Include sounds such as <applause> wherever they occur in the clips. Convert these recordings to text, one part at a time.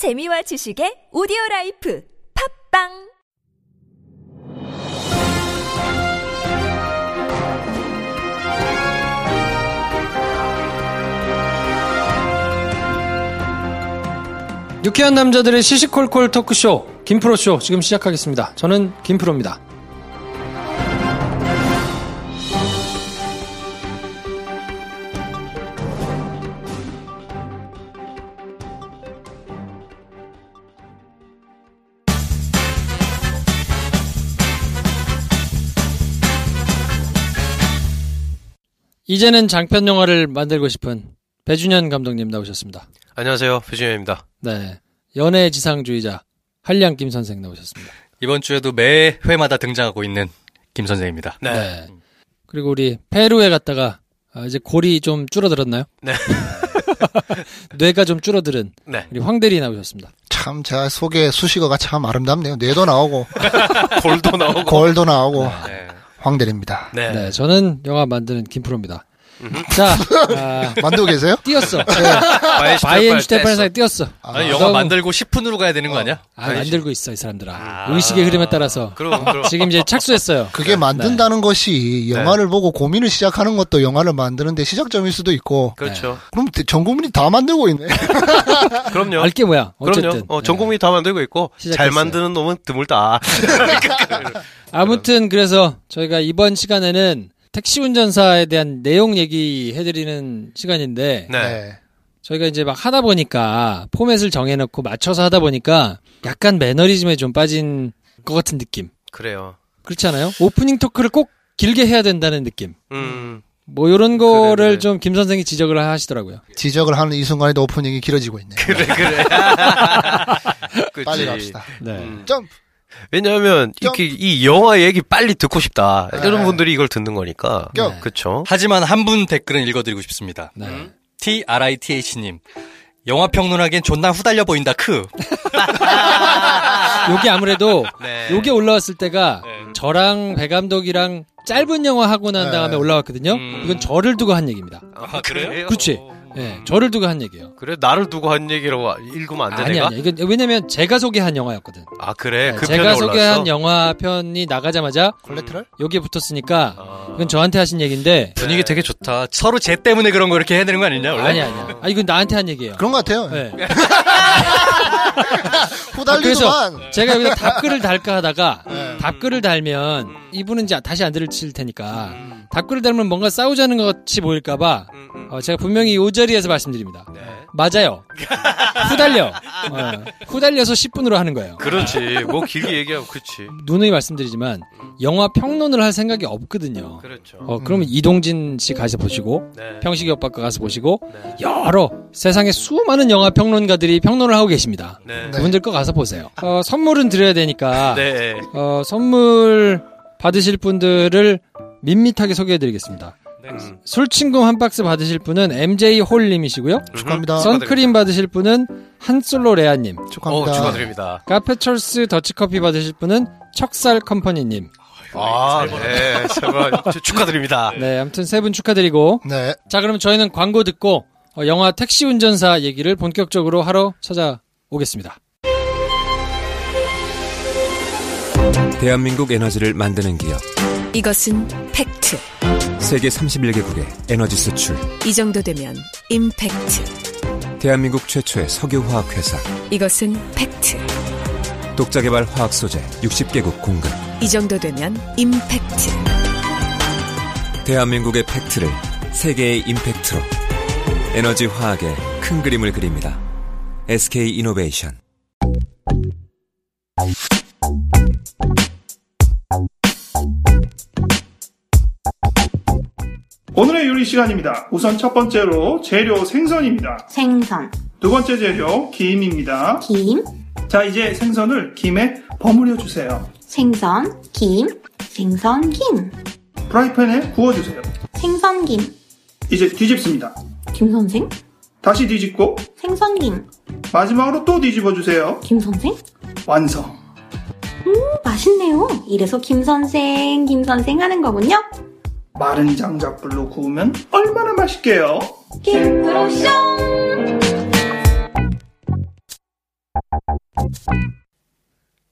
재미와 지식의 오디오 라이프 팟빵 유쾌한 남자들의 시시콜콜 토크쇼 김프로쇼 지금 시작하겠습니다. 저는 김프로입니다. 이제는 장편 영화를 만들고 싶은 배준현 감독님 나오셨습니다. 안녕하세요. 배준현입니다. 네. 연애 지상주의자 한량 김 선생 나오셨습니다. 이번 주에도 매 회마다 등장하고 있는 김 선생입니다. 네. 그리고 우리 페루에 갔다가 아, 이제 골이 좀 줄어들었나요? 네. <laughs> 뇌가 좀 줄어들은 네. 우리 황대리 나오셨습니다. 참 제가 속에 수식어가 참 아름답네요. 뇌도 나오고 <laughs> 골도 나오고. <laughs> 골도 나오고 네. 황대리입니다. 네. 네, 저는 영화 만드는 김프로입니다. 자, 아, <laughs> 만들고 계세요? 뛰었어. <laughs> 네. 바이엔 바이엔 슈테판 슈테판에서 뛰었어. 아 니, 영화 너무- 만들고 10분으로 가야 되는 거 아니야? 아, 만들고 있어 이 사람들아. 의식의 흐름에 따라서 그럼, 그럼. 지금 이제 착수했어요. 그게 만든다는 것이 영화를 보고 고민을 시작하는 것도 영화를 만드는데 시작점일 수도 있고 그렇죠. 그럼 전 국민이 다 만들고 있네. <laughs> 그럼요. 알게 뭐야. 어쨌든. 그럼요. 어, 전 네. 국민이 다 만들고 있고 잘 시작했어요. 만드는 놈은 드물다. 아무튼 그래서 저희가 이번 시간에는 택시 운전사에 대한 내용 얘기해드리는 시간인데 네. 네. 저희가 이제 막 하다 보니까 포맷을 정해놓고 맞춰서 하다 보니까 약간 매너리즘에 좀 빠진 것 같은 느낌. 그래요. 그렇지 않아요? 오프닝 토크를 꼭 길게 해야 된다는 느낌. 음. 뭐 이런 거를 그래. 좀김 선생이 지적을 하시더라고요. 지적을 하는 이 순간에도 오프닝이 길어지고 있네. 그래, 그래. <laughs> 그치. 빨리 갑시다. 네. 음. 점프. 왜냐하면 점. 이렇게 이 영화 얘기 빨리 듣고 싶다. 네. 이런 분들이 이걸 듣는 거니까. 껴. 그쵸. 하지만 한 분 댓글은 읽어드리고 싶습니다. 네. TRITH님. 영화 평론하기엔 존나 후달려 보인다, 크. <laughs> 요게 아무래도 네. 요게 올라왔을 때가 네. 저랑 배 감독이랑 짧은 영화 하고 난 네. 다음에 올라왔거든요. 음. 이건 저를 두고 한 얘기입니다. 아, 그래요? 그렇지. 예, 저를 두고 한 얘기예요. 그래, 나를 두고 한 얘기라고 읽으면 안 돼, 아니? 아니. 이건 왜냐면 제가 소개한 영화였거든. 아, 그래. 네, 그 제가 소개한? 영화 편이 나가자마자 콜레트럴? 여기에 붙었으니까 아. 이건 저한테 하신 얘기인데 분위기 되게 좋다. 서로 쟤 때문에 그런 거 이렇게 해야 되는 거 아니냐, 원래? 아니 아니야. 아 이건 나한테 한 얘기예요. 그런 것 같아요. 네. <laughs> 후달리더만. 그래서 제가 여기다 답글을 달까 하다가 네. 답글을 달면 이분은 이제 다시 안 들을 테니까 답글을 달면 뭔가 싸우자는 것 같이 보일까봐 음, 음. 어, 제가 분명히 이 자리에서 말씀드립니다. 네. 맞아요. <laughs> 후달려. 어, 후달려서 10분으로 하는 거예요. 그렇지. 뭐 길게 얘기하고, 그렇지. 누누이 말씀드리지만 영화 평론을 할 생각이 없거든요. 그렇죠. 어, 그러면 이동진 씨 가서 보시고 네. 평식이 오빠 거 가서 보시고 네. 여러 세상에 수많은 영화 평론가들이 평론을 하고 계십니다. 네. 그분들 거 가서 보세요. 어, 선물은 드려야 되니까 네. 어, 선물 받으실 분들을 밋밋하게 소개해드리겠습니다. 음. 술친구 한 박스 받으실 분은 MJ 홀님이시고요. 축하합니다. 선크림 받으실 분은 한솔로 레아님. 축하합니다. 어, 축하드립니다. 카페철스 더치커피 받으실 분은 척살 컴퍼니님. 아, 네. 정말 축- 축하드립니다. 네, 아무튼 세 분 축하드리고. 네. 자, 그러면 저희는 광고 듣고 어, 영화 택시 운전사 얘기를 본격적으로 하러 찾아오겠습니다. 대한민국 에너지를 만드는 기업 이것은 팩트. 세계 31개국의 에너지 수출 이 정도 되면 임팩트. 대한민국 최초의 석유화학 회사 이것은 팩트. 독자 개발 화학 소재 60개국 공급 이 정도 되면 임팩트. 대한민국의 팩트를 세계의 임팩트로 에너지 화학의 큰 그림을 그립니다. SK 이노베이션 오늘의 요리 시간입니다. 우선 첫 번째로 재료 생선입니다. 생선, 두 번째 재료 김입니다. 김, 자, 이제 생선을 김에 버무려 주세요. 생선, 김, 생선, 김, 프라이팬에 구워 주세요. 생선, 김, 이제 뒤집습니다. 김 선생, 다시 뒤집고 생선, 김, 마지막으로 또 뒤집어 주세요. 김 선생? 완성. 오, 맛있네요. 이래서 김 선생, 김 선생 하는 거군요. 마른 장작불로 구우면 얼마나 맛있게요. 김프로쇼!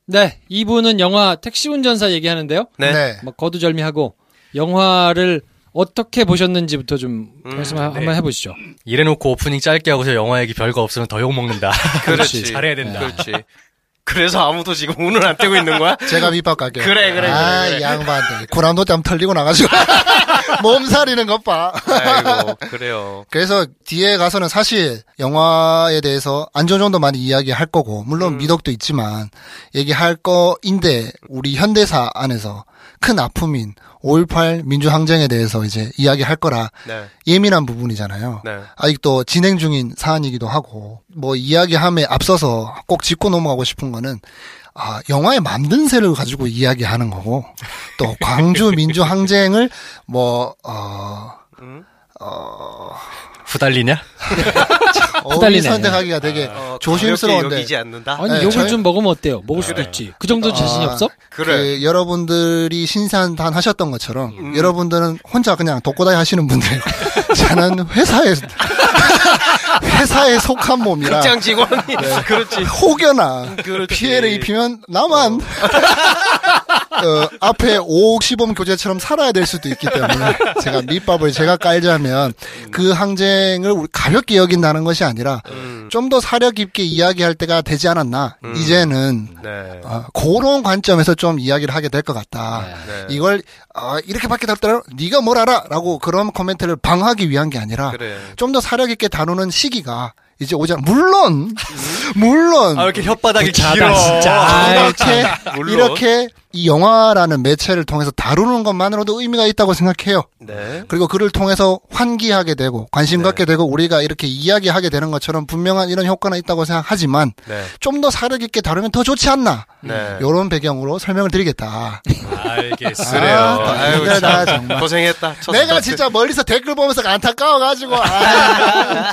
네, 2부는 영화 택시 운전사 얘기하는데요. 네. 네. 뭐 거두절미하고 영화를 어떻게 보셨는지부터 좀 음, 말씀 네. 한번 해보시죠. 이래놓고 오프닝 짧게 하고서 영화 얘기 별거 없으면 더 욕먹는다. <laughs> 그렇지. 잘해야 된다. 그렇지. 그래서 아무도 지금 운을 안 떼고 있는 거야? <laughs> 제가 밑밥 갈게요. 그래, 그래, 아, 그래, 그래. 이 양반들. 고란도 땀 털리고 나가지고. <laughs> 몸살이는 것 봐. 아이고, <laughs> 그래요. 그래서 뒤에 가서는 사실 영화에 대해서 안전 정도 많이 이야기할 거고, 물론 음. 미덕도 있지만, 얘기할 거인데, 우리 현대사 안에서 큰 아픔인 5.18 민주항쟁에 대해서 이제 이야기할 거라 네. 예민한 부분이잖아요. 네. 아직도 진행 중인 사안이기도 하고 뭐 이야기함에 앞서서 꼭 짚고 넘어가고 싶은 거는 아 영화의 만든 새를 가지고 이야기하는 거고 또 광주 민주 항쟁을 뭐, 뭐어 <laughs> 음? 후달리냐? <laughs> 후달리네. 선택하기가 되게 어, 조심스러운데 여기지 않는다? 아니 네, 욕을 저희- 좀 먹으면 어때요? 먹을 수도 그래. 있지. 그 정도 자신이 아, 없어? 그래. 그 여러분들이 신산단 하셨던 것처럼 음. 여러분들은 혼자 그냥 독고다이 하시는 분들 <laughs> 저는 회사에 <laughs> 회사에 속한 몸이라 직장 직원이. 그렇지. 혹여나 그렇지. 피해를 입히면 나만 어, 앞에 5억 시범 교재처럼 살아야 될 수도 있기 때문에 제가 밑밥을 제가 깔자면 그 항쟁을 우리 가볍게 여긴다는 것이 아니라 음. 좀더 사려 깊게 이야기할 때가 되지 않았나 음. 이제는 네. 어, 그런 관점에서 좀 이야기를 하게 될 것 같다. 네. 이걸 어, 이렇게밖에 답더라 네가 뭘 알아?라고 그런 코멘트를 방어하기 위한 게 아니라 그래. 좀더 사려 깊게 다루는 시기가 이제 오지 않. 물론 물론 아, 왜 이렇게 혓바닥이 부차다, 길어. 진짜. 아이, 이렇게 물론. 이렇게 이 영화라는 매체를 통해서 다루는 것만으로도 의미가 있다고 생각해요. 네. 그리고 그를 통해서 환기하게 되고 관심 네. 갖게 되고 우리가 이렇게 이야기하게 되는 것처럼 분명한 이런 효과는 있다고 생각하지만 네. 좀더 사려 깊게 다루면 더 좋지 않나. 네. 이런 배경으로 설명을 드리겠다. 알겠어. 그래요. 아, 아유, 힘들다, 참. 정말. 고생했다. 첫 내가. 진짜 멀리서 댓글 보면서 안타까워가지고 아,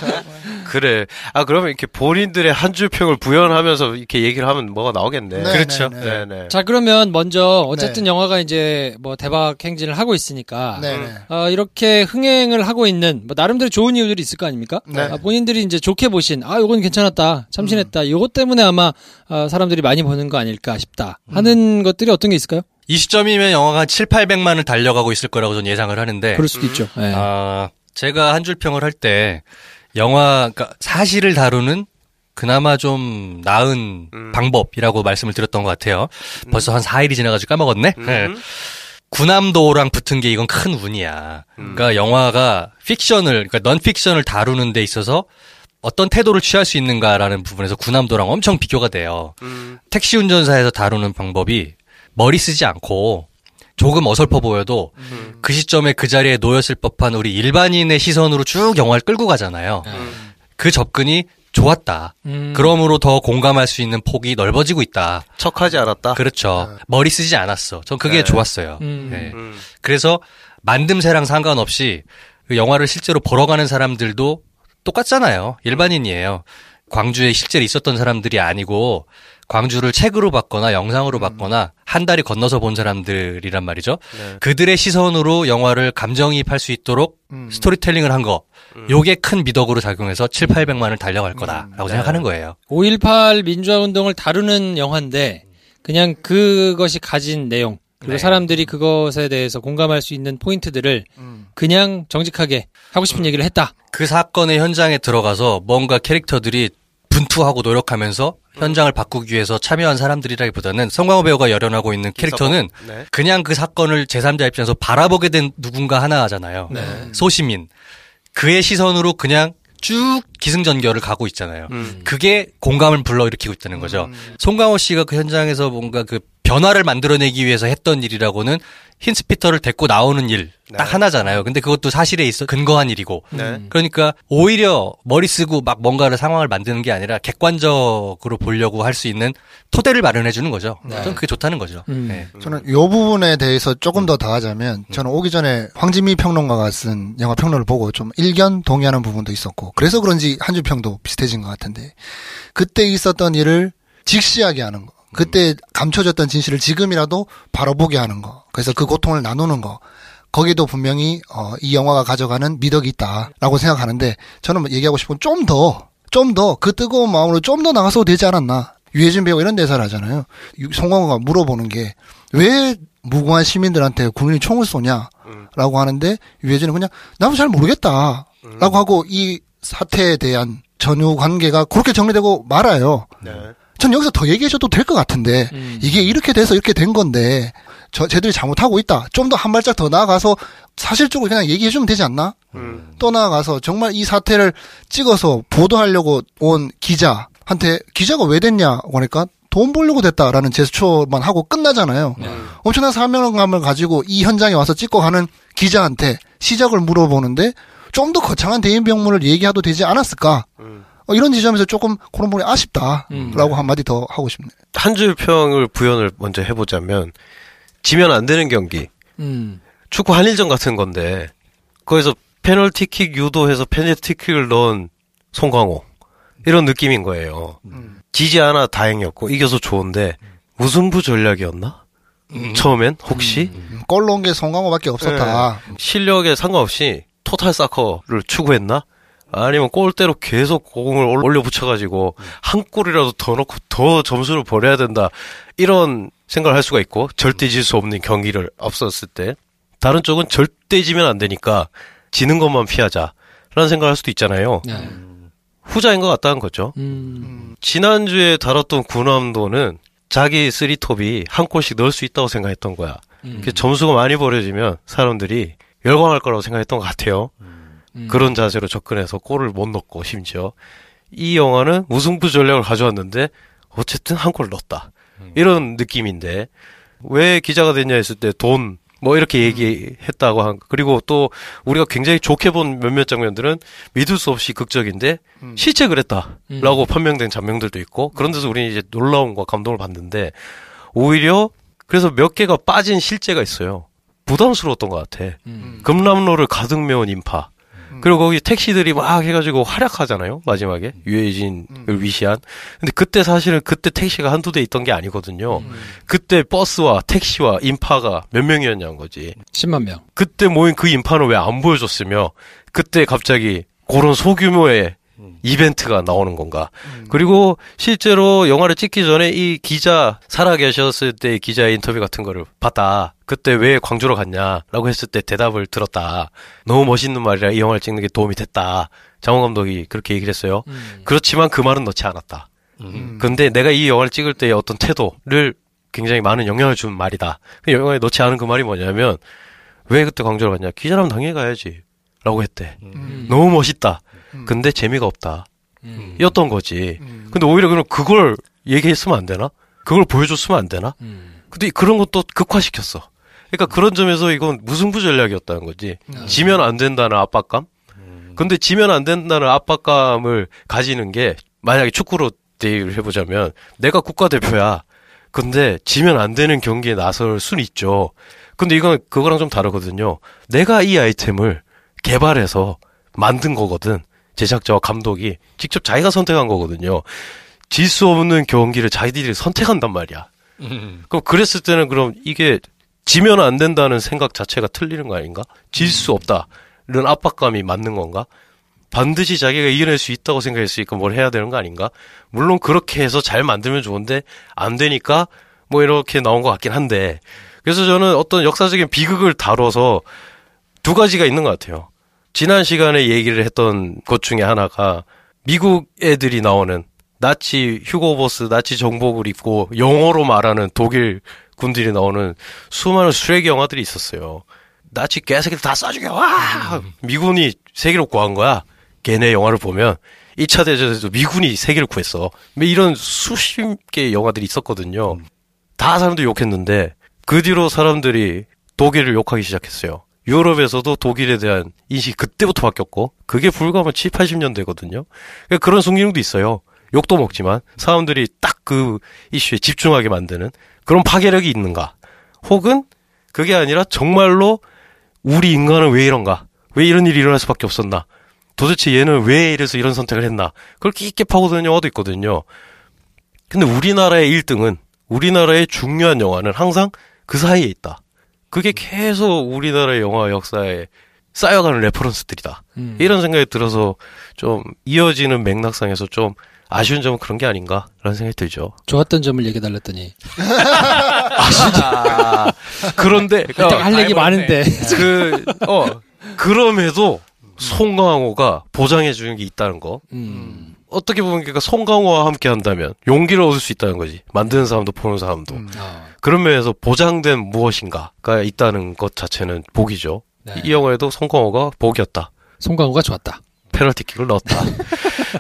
그래. 아, 그러면 이렇게 본인들의 한 줄 평을 부연하면서 이렇게 얘기를 하면 뭐가 나오겠네. 네, 그렇죠. 네, 네, 네. 네. 자 그러면 먼저 어쨌든 영화가 이제 뭐 대박 행진을 하고 있으니까 네, 네. 어, 이렇게 흥행을 하고 있는 뭐 나름대로 좋은 이유들이 있을 거 아닙니까? 네. 아, 본인들이 이제 좋게 보신 아 요건 괜찮았다 참신했다 요것 때문에 아마 어, 사람들이 많이 보는 거 아닐까 싶다 하는 것들이 어떤 게 있을까요? 이 시점이면 영화가 한 7, 800만을 달려가고 있을 거라고 저는 예상을 하는데. 그럴 수도 있죠. 네. 아, 제가 한 줄 평을 할 때 영화 그러니까 사실을 다루는 그나마 좀 나은 음. 방법이라고 말씀을 드렸던 것 같아요. 벌써 한 4일이 지나가지고 까먹었네. 음. 네. 구남도랑 붙은 게 이건 큰 운이야. 음. 그러니까 영화가 픽션을 그러니까 넌 픽션을 다루는 데 있어서 어떤 태도를 취할 수 있는가라는 부분에서 구남도랑 엄청 비교가 돼요. 음. 택시 운전사에서 다루는 방법이 머리 쓰지 않고 조금 어설퍼 보여도 음. 그 시점에 그 자리에 놓였을 법한 우리 일반인의 시선으로 쭉 영화를 끌고 가잖아요. 음. 그 접근이 좋았다. 음. 그러므로 더 공감할 수 있는 폭이 넓어지고 있다. 척하지 않았다. 그렇죠. 머리 쓰지 않았어. 전 그게 네. 좋았어요. 음. 네. 음. 그래서 만듦새랑 상관없이 그 영화를 실제로 보러 가는 사람들도 똑같잖아요. 일반인이에요. 광주에 실제로 있었던 사람들이 아니고 광주를 책으로 봤거나 영상으로 봤거나 한 달이 건너서 본 사람들이란 말이죠. 네. 그들의 시선으로 영화를 감정이입할 수 있도록 음. 스토리텔링을 한 거. 음. 요게 큰 미덕으로 작용해서 7, 800만을 달려갈 거다라고 네. 생각하는 거예요. 5.18 민주화 운동을 다루는 영화인데 그냥 그것이 가진 내용 그리고 네. 사람들이 그것에 대해서 공감할 수 있는 포인트들을 음. 그냥 정직하게 하고 싶은 얘기를 했다. 그 사건의 현장에 들어가서 뭔가 캐릭터들이 분투하고 노력하면서 현장을 바꾸기 위해서 참여한 사람들이라기보다는 성광호 배우가 열연하고 있는 캐릭터는 네. 그냥 그 사건을 제3자 입장에서 바라보게 된 누군가 하나잖아요. 네. 소시민. 그의 시선으로 그냥 쭉 기승전결을 가고 있잖아요. 음. 그게 공감을 불러일으키고 있다는 거죠. 송강호 씨가 그 현장에서 뭔가 그 변화를 만들어내기 위해서 했던 일이라고는 힌스피터를 데리고 나오는 일딱 네. 하나잖아요. 근데 그것도 사실에 있어 근거한 일이고. 네. 그러니까 오히려 머리 쓰고 막 뭔가를 상황을 만드는 게 아니라 객관적으로 보려고 할 수 있는 토대를 마련해 주는 거죠. 저는 그게 좋다는 거죠. 음. 네. 저는 이 부분에 대해서 조금 더 더하자면 저는 오기 전에 황진미 평론가가 쓴 영화 평론을 보고 좀 일견 동의하는 부분도 있었고 그래서 그런지 한줄 평도 비슷해진 것 같은데 그때 있었던 일을 직시하게 하는 거 그때 감춰졌던 진실을 지금이라도 바라보게 하는 거 그래서 그 고통을 나누는 거 거기도 분명히 어, 이 영화가 가져가는 미덕이 있다라고 생각하는데 저는 뭐 얘기하고 싶은 좀 더 좀 더 그 뜨거운 마음으로 좀 더 나가서도 되지 않았나 유해진 배우 이런 대사를 하잖아요. 유- 송강호가 물어보는 게 왜 무고한 시민들한테 군인이 총을 쏘냐라고 하는데 유해진은 그냥 나도 잘 모르겠다라고 하고 이 사태에 대한 전후 관계가 그렇게 정리되고 말아요. 네. 전 여기서 더 얘기하셔도 될 것 같은데 음. 이게 이렇게 돼서 이렇게 된 건데 저 쟤들이 잘못하고 있다. 좀 더 한 발짝 더 나아가서 사실적으로 그냥 얘기해 주면 되지 않나? 음. 또 나아가서 정말 이 사태를 찍어서 보도하려고 온 기자한테 기자가 왜 됐냐고 하니까 돈 벌려고 됐다라는 제스처만 하고 끝나잖아요. 엄청난 사명감을 가지고 이 현장에 와서 찍고 가는 기자한테 시작을 물어보는데 좀 더 거창한 대인 병문을 얘기해도 되지 않았을까? 음. 어, 이런 지점에서 조금 그런 부분이 음. 아쉽다라고 한마디 더 하고 싶네요. 한 줄 평을 부연을 먼저 해보자면 지면 안 되는 경기 음. 축구 한일전 같은 건데 거기서 페널티킥 유도해서 페널티킥을 넣은 송광호 이런 느낌인 거예요. 지지 않아 다행이었고 이겨서 좋은데 무승부 전략이었나? 처음엔 혹시 음, 골 넣은 게 송강호밖에 없었다. 실력에 상관없이 토탈 사커를 추구했나? 아니면 골대로 계속 공을 올- 올려 붙여가지고 한 골이라도 더 넣고 더 점수를 벌여야 된다 이런 생각을 할 수가 있고 절대 질 수 없는 경기를 앞섰을 때 다른 쪽은 절대 지면 안 되니까 지는 것만 피하자라는 생각을 할 수도 있잖아요. 네. 후자인 것 같다는 거죠. 음. 지난주에 다뤘던 군함도는 자기 쓰리톱이 한 골씩 넣을 수 있다고 생각했던 거야. 음. 그 점수가 많이 벌어지면 사람들이 열광할 거라고 생각했던 것 같아요. 음. 그런 자세로 접근해서 골을 못 넣고 심지어 이 영화는 무승부 전략을 가져왔는데 어쨌든 한 골 넣었다. 이런 느낌인데 왜 기자가 됐냐 했을 때 돈 뭐 이렇게 얘기했다고 한 그리고 또 우리가 굉장히 좋게 본 몇몇 장면들은 믿을 수 없이 극적인데 실제 그랬다라고 판명된 장면들도 있고 그런 데서 우리는 이제 놀라움과 감동을 받는데 오히려 그래서 몇 개가 빠진 실제가 있어요. 부담스러웠던 것 같아. 음. 금남로를 가득 메운 인파. 그리고 거기 택시들이 막 해가지고 활약하잖아요. 마지막에 유해진을 위시한. 근데 그때 사실은 그때 택시가 한두 대 있던 게 아니거든요. 그때 버스와 택시와 인파가 몇 명이었냐는 거지. 10만 명. 그때 모인 그 인파는 왜 안 보여줬으며 그때 갑자기 그런 소규모의 이벤트가 나오는 건가. 그리고 실제로 영화를 찍기 전에 이 기자 살아 계셨을 때 기자의 인터뷰 같은 거를 봤다. 그때 왜 광주로 갔냐라고 했을 때 대답을 들었다. 너무 멋있는 말이라 이 영화를 찍는 게 도움이 됐다. 장원 감독이 그렇게 얘기를 했어요. 그렇지만 그 말은 넣지 않았다. 근데 내가 이 영화를 찍을 때의 어떤 태도를 굉장히 많은 영향을 준 말이다. 그 영화에 넣지 않은 그 말이 뭐냐면 왜 그때 광주로 갔냐? 기자라면 당연히 가야지. 라고 했대. 음. 너무 멋있다. 근데 재미가 없다. 음. 였던 거지. 근데 오히려 그럼 그걸 얘기했으면 안 되나? 그걸 보여줬으면 안 되나? 음. 근데 그런 것도 극화시켰어. 그러니까 그런 점에서 이건 무승부 전략이었다는 거지. 지면 안 된다는 압박감? 근데 지면 안 된다는 압박감을 가지는 게 만약에 축구로 대입을 해보자면 내가 국가대표야. 근데 지면 안 되는 경기에 나설 수는 있죠. 근데 이건 그거랑 좀 다르거든요. 내가 이 아이템을 개발해서 만든 거거든. 제작자와 감독이 직접 자기가 선택한 거거든요. 질 수 없는 경기를 자기들이 선택한단 말이야. 그럼 그랬을 때는 그럼 이게 지면 안 된다는 생각 자체가 틀리는 거 아닌가? 질 수 없다는 압박감이 맞는 건가? 반드시 자기가 이겨낼 수 있다고 생각했으니까 뭘 해야 되는 거 아닌가? 물론 그렇게 해서 잘 만들면 좋은데 안 되니까 뭐 이렇게 나온 것 같긴 한데 그래서 저는 어떤 역사적인 비극을 다뤄서 두 가지가 있는 것 같아요. 지난 시간에 얘기를 했던 것 중에 하나가 미국 애들이 나오는 나치 휴고보스 나치 정복을 입고 영어로 말하는 독일 군들이 나오는 수많은 수레기 영화들이 있었어요. 나치 개새끼들 다 쏴죽여 와 미군이 세계를 구한 거야. 걔네 영화를 보면 2차 대전에서 미군이 세계를 구했어. 뭐 이런 수십 개의 영화들이 있었거든요. 다 사람들이 욕했는데 그 뒤로 사람들이 독일을 욕하기 시작했어요. 유럽에서도 독일에 대한 인식이 그때부터 바뀌었고 그게 불과 뭐 7, 80년대거든요. 그러니까 그런 순기능도 있어요. 욕도 먹지만 사람들이 딱 그 이슈에 집중하게 만드는 그런 파괴력이 있는가? 혹은 그게 아니라 정말로 우리 인간은 왜 이런가? 왜 이런 일이 일어날 수밖에 없었나? 도대체 얘는 왜 이래서 이런 선택을 했나? 그걸 깊게 파고드는 영화도 있거든요. 근데 우리나라의 1등은 우리나라의 중요한 영화는 항상 그 사이에 있다. 그게 계속 우리나라의 영화 역사에 쌓여가는 reference들이다. 음. 이런 생각이 들어서 좀 이어지는 맥락상에서 좀 아쉬운 점은 그런 게 아닌가라는 생각이 들죠. 좋았던 점을 얘기해 달랬더니 <laughs> 아, 그런데 딱할 얘기 많은데 그, 어, 그럼에도 송강호가 보장해 주는 게 있다는 거. 음. 어떻게 보면 그러니까 송강호와 함께 한다면 용기를 얻을 수 있다는 거지. 만드는 사람도 보는 사람도. 아, 그런 면에서 보장된 무엇인가가 있다는 것 자체는 복이죠. 네. 이 영화에도 송강호가 복이었다. 송강호가 좋았다. 페널티킥을 넣었다.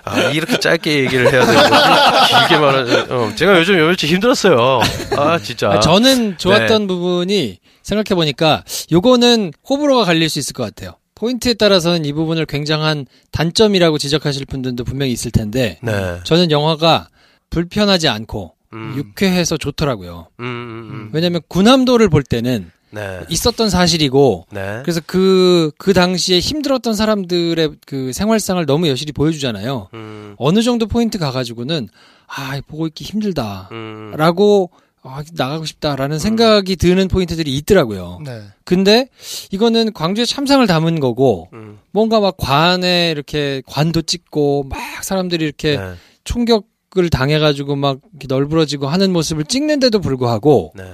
아, 이렇게 짧게 얘기를 해야 되는 거지. 길게 말하자. 어, 제가 요즘 며칠 힘들었어요. 아, 진짜. 아, 저는 좋았던 네. 부분이 생각해 보니까 요거는 호불호가 갈릴 수 있을 것 같아요. 포인트에 따라서는 이 부분을 굉장한 단점이라고 지적하실 분들도 분명히 있을 텐데 네. 저는 영화가 불편하지 않고 음, 유쾌해서 좋더라고요. 음, 음, 음. 왜냐면 군함도를 볼 때는 네. 있었던 사실이고 네. 그래서 그, 그 당시에 힘들었던 사람들의 그 생활상을 너무 여실히 보여주잖아요. 음, 어느 정도 포인트 가가지고는, 아, 보고 있기 힘들다. 음, 라고, 아, 나가고 싶다라는 생각이 드는 포인트들이 있더라고요. 네. 근데 이거는 광주의 참상을 담은 거고, 음, 뭔가 막 관에 이렇게 관도 찍고, 막 사람들이 이렇게 네. 총격을 당해가지고 막 이렇게 널브러지고 하는 모습을 찍는데도 불구하고, 네.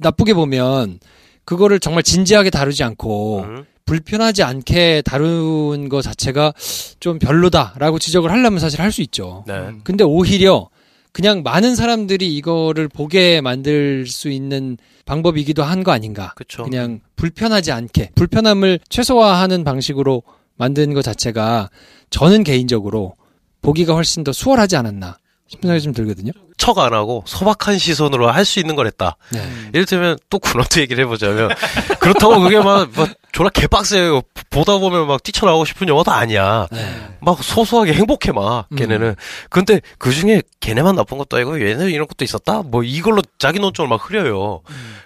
나쁘게 보면, 그거를 정말 진지하게 다루지 않고, 음, 불편하지 않게 다룬 거 자체가 좀 별로다라고 지적을 하려면 사실 할 수 있죠. 네. 근데 오히려 그냥 많은 사람들이 이거를 보게 만들 수 있는 방법이기도 한 거 아닌가. 그쵸. 그냥 불편하지 않게 불편함을 최소화하는 방식으로 만든 것 자체가 저는 개인적으로 보기가 훨씬 더 수월하지 않았나 생각이 좀 들거든요. 척 안 하고 소박한 시선으로 할 수 있는 걸 했다. 네. 이를테면 또 군함도 얘기를 해보자면 <laughs> 그렇다고 그게 막, 막 졸라 개빡세요. 보다 보면 막 뛰쳐나오고 싶은 영화도 아니야. 네. 막 소소하게 행복해 막 음. 걔네는. 근데 그 중에 걔네만 나쁜 것도 아니고 얘네 이런 것도 있었다. 뭐 이걸로 자기 논점을 막 흐려요.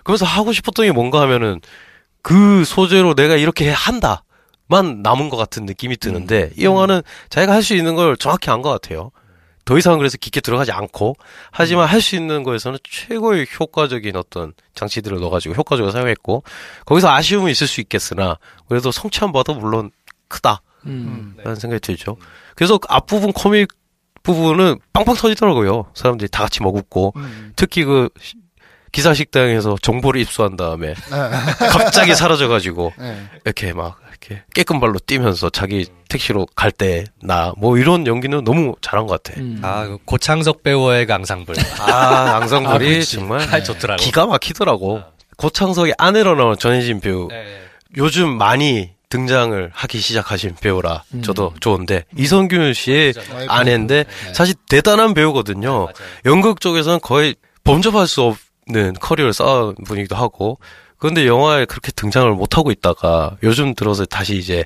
그래서 하고 싶었던 게 뭔가 하면은 그 소재로 내가 이렇게 한다 만 남은 것 같은 느낌이 드는데 이 영화는 자기가 할 수 있는 걸 정확히 한것 같아요. 더 이상 그래서 깊게 들어가지 않고 하지만 할 수 있는 거에서는 최고의 효과적인 어떤 장치들을 넣어가지고 효과적으로 사용했고 거기서 아쉬움은 있을 수 있겠으나 그래도 성취함보다 물론 크다 음. 라는 생각이 들죠. 그래서 그 앞부분 코믹 부분은 빵빵 터지더라고요. 사람들이 다 같이 먹고 음. 특히 그 시- 기사 식당에서 정보를 입수한 다음에 네. 갑자기 사라져가지고 네. 이렇게 막 이렇게 깨끗 발로 뛰면서 자기 택시로 갈 때 나 뭐 이런 연기는 너무 잘한 것 같아. 음. 아, 그 고창석 배우의 앙상블. 아 앙상블이 아. 정말 아, 좋더라고. 기가 막히더라고. 고창석의 아내로 나온 전혜진 배우 네. 요즘 많이 등장을 하기 시작하신 배우라 음. 저도 좋은데 이성균 씨의. 아내인데 네. 사실 대단한 배우거든요. 연극 쪽에서는 거의 범접할 수 없 는 커리어를 쌓은 분이기도 하고 그런데 영화에 그렇게 등장을 못 하고 있다가 요즘 들어서 다시 이제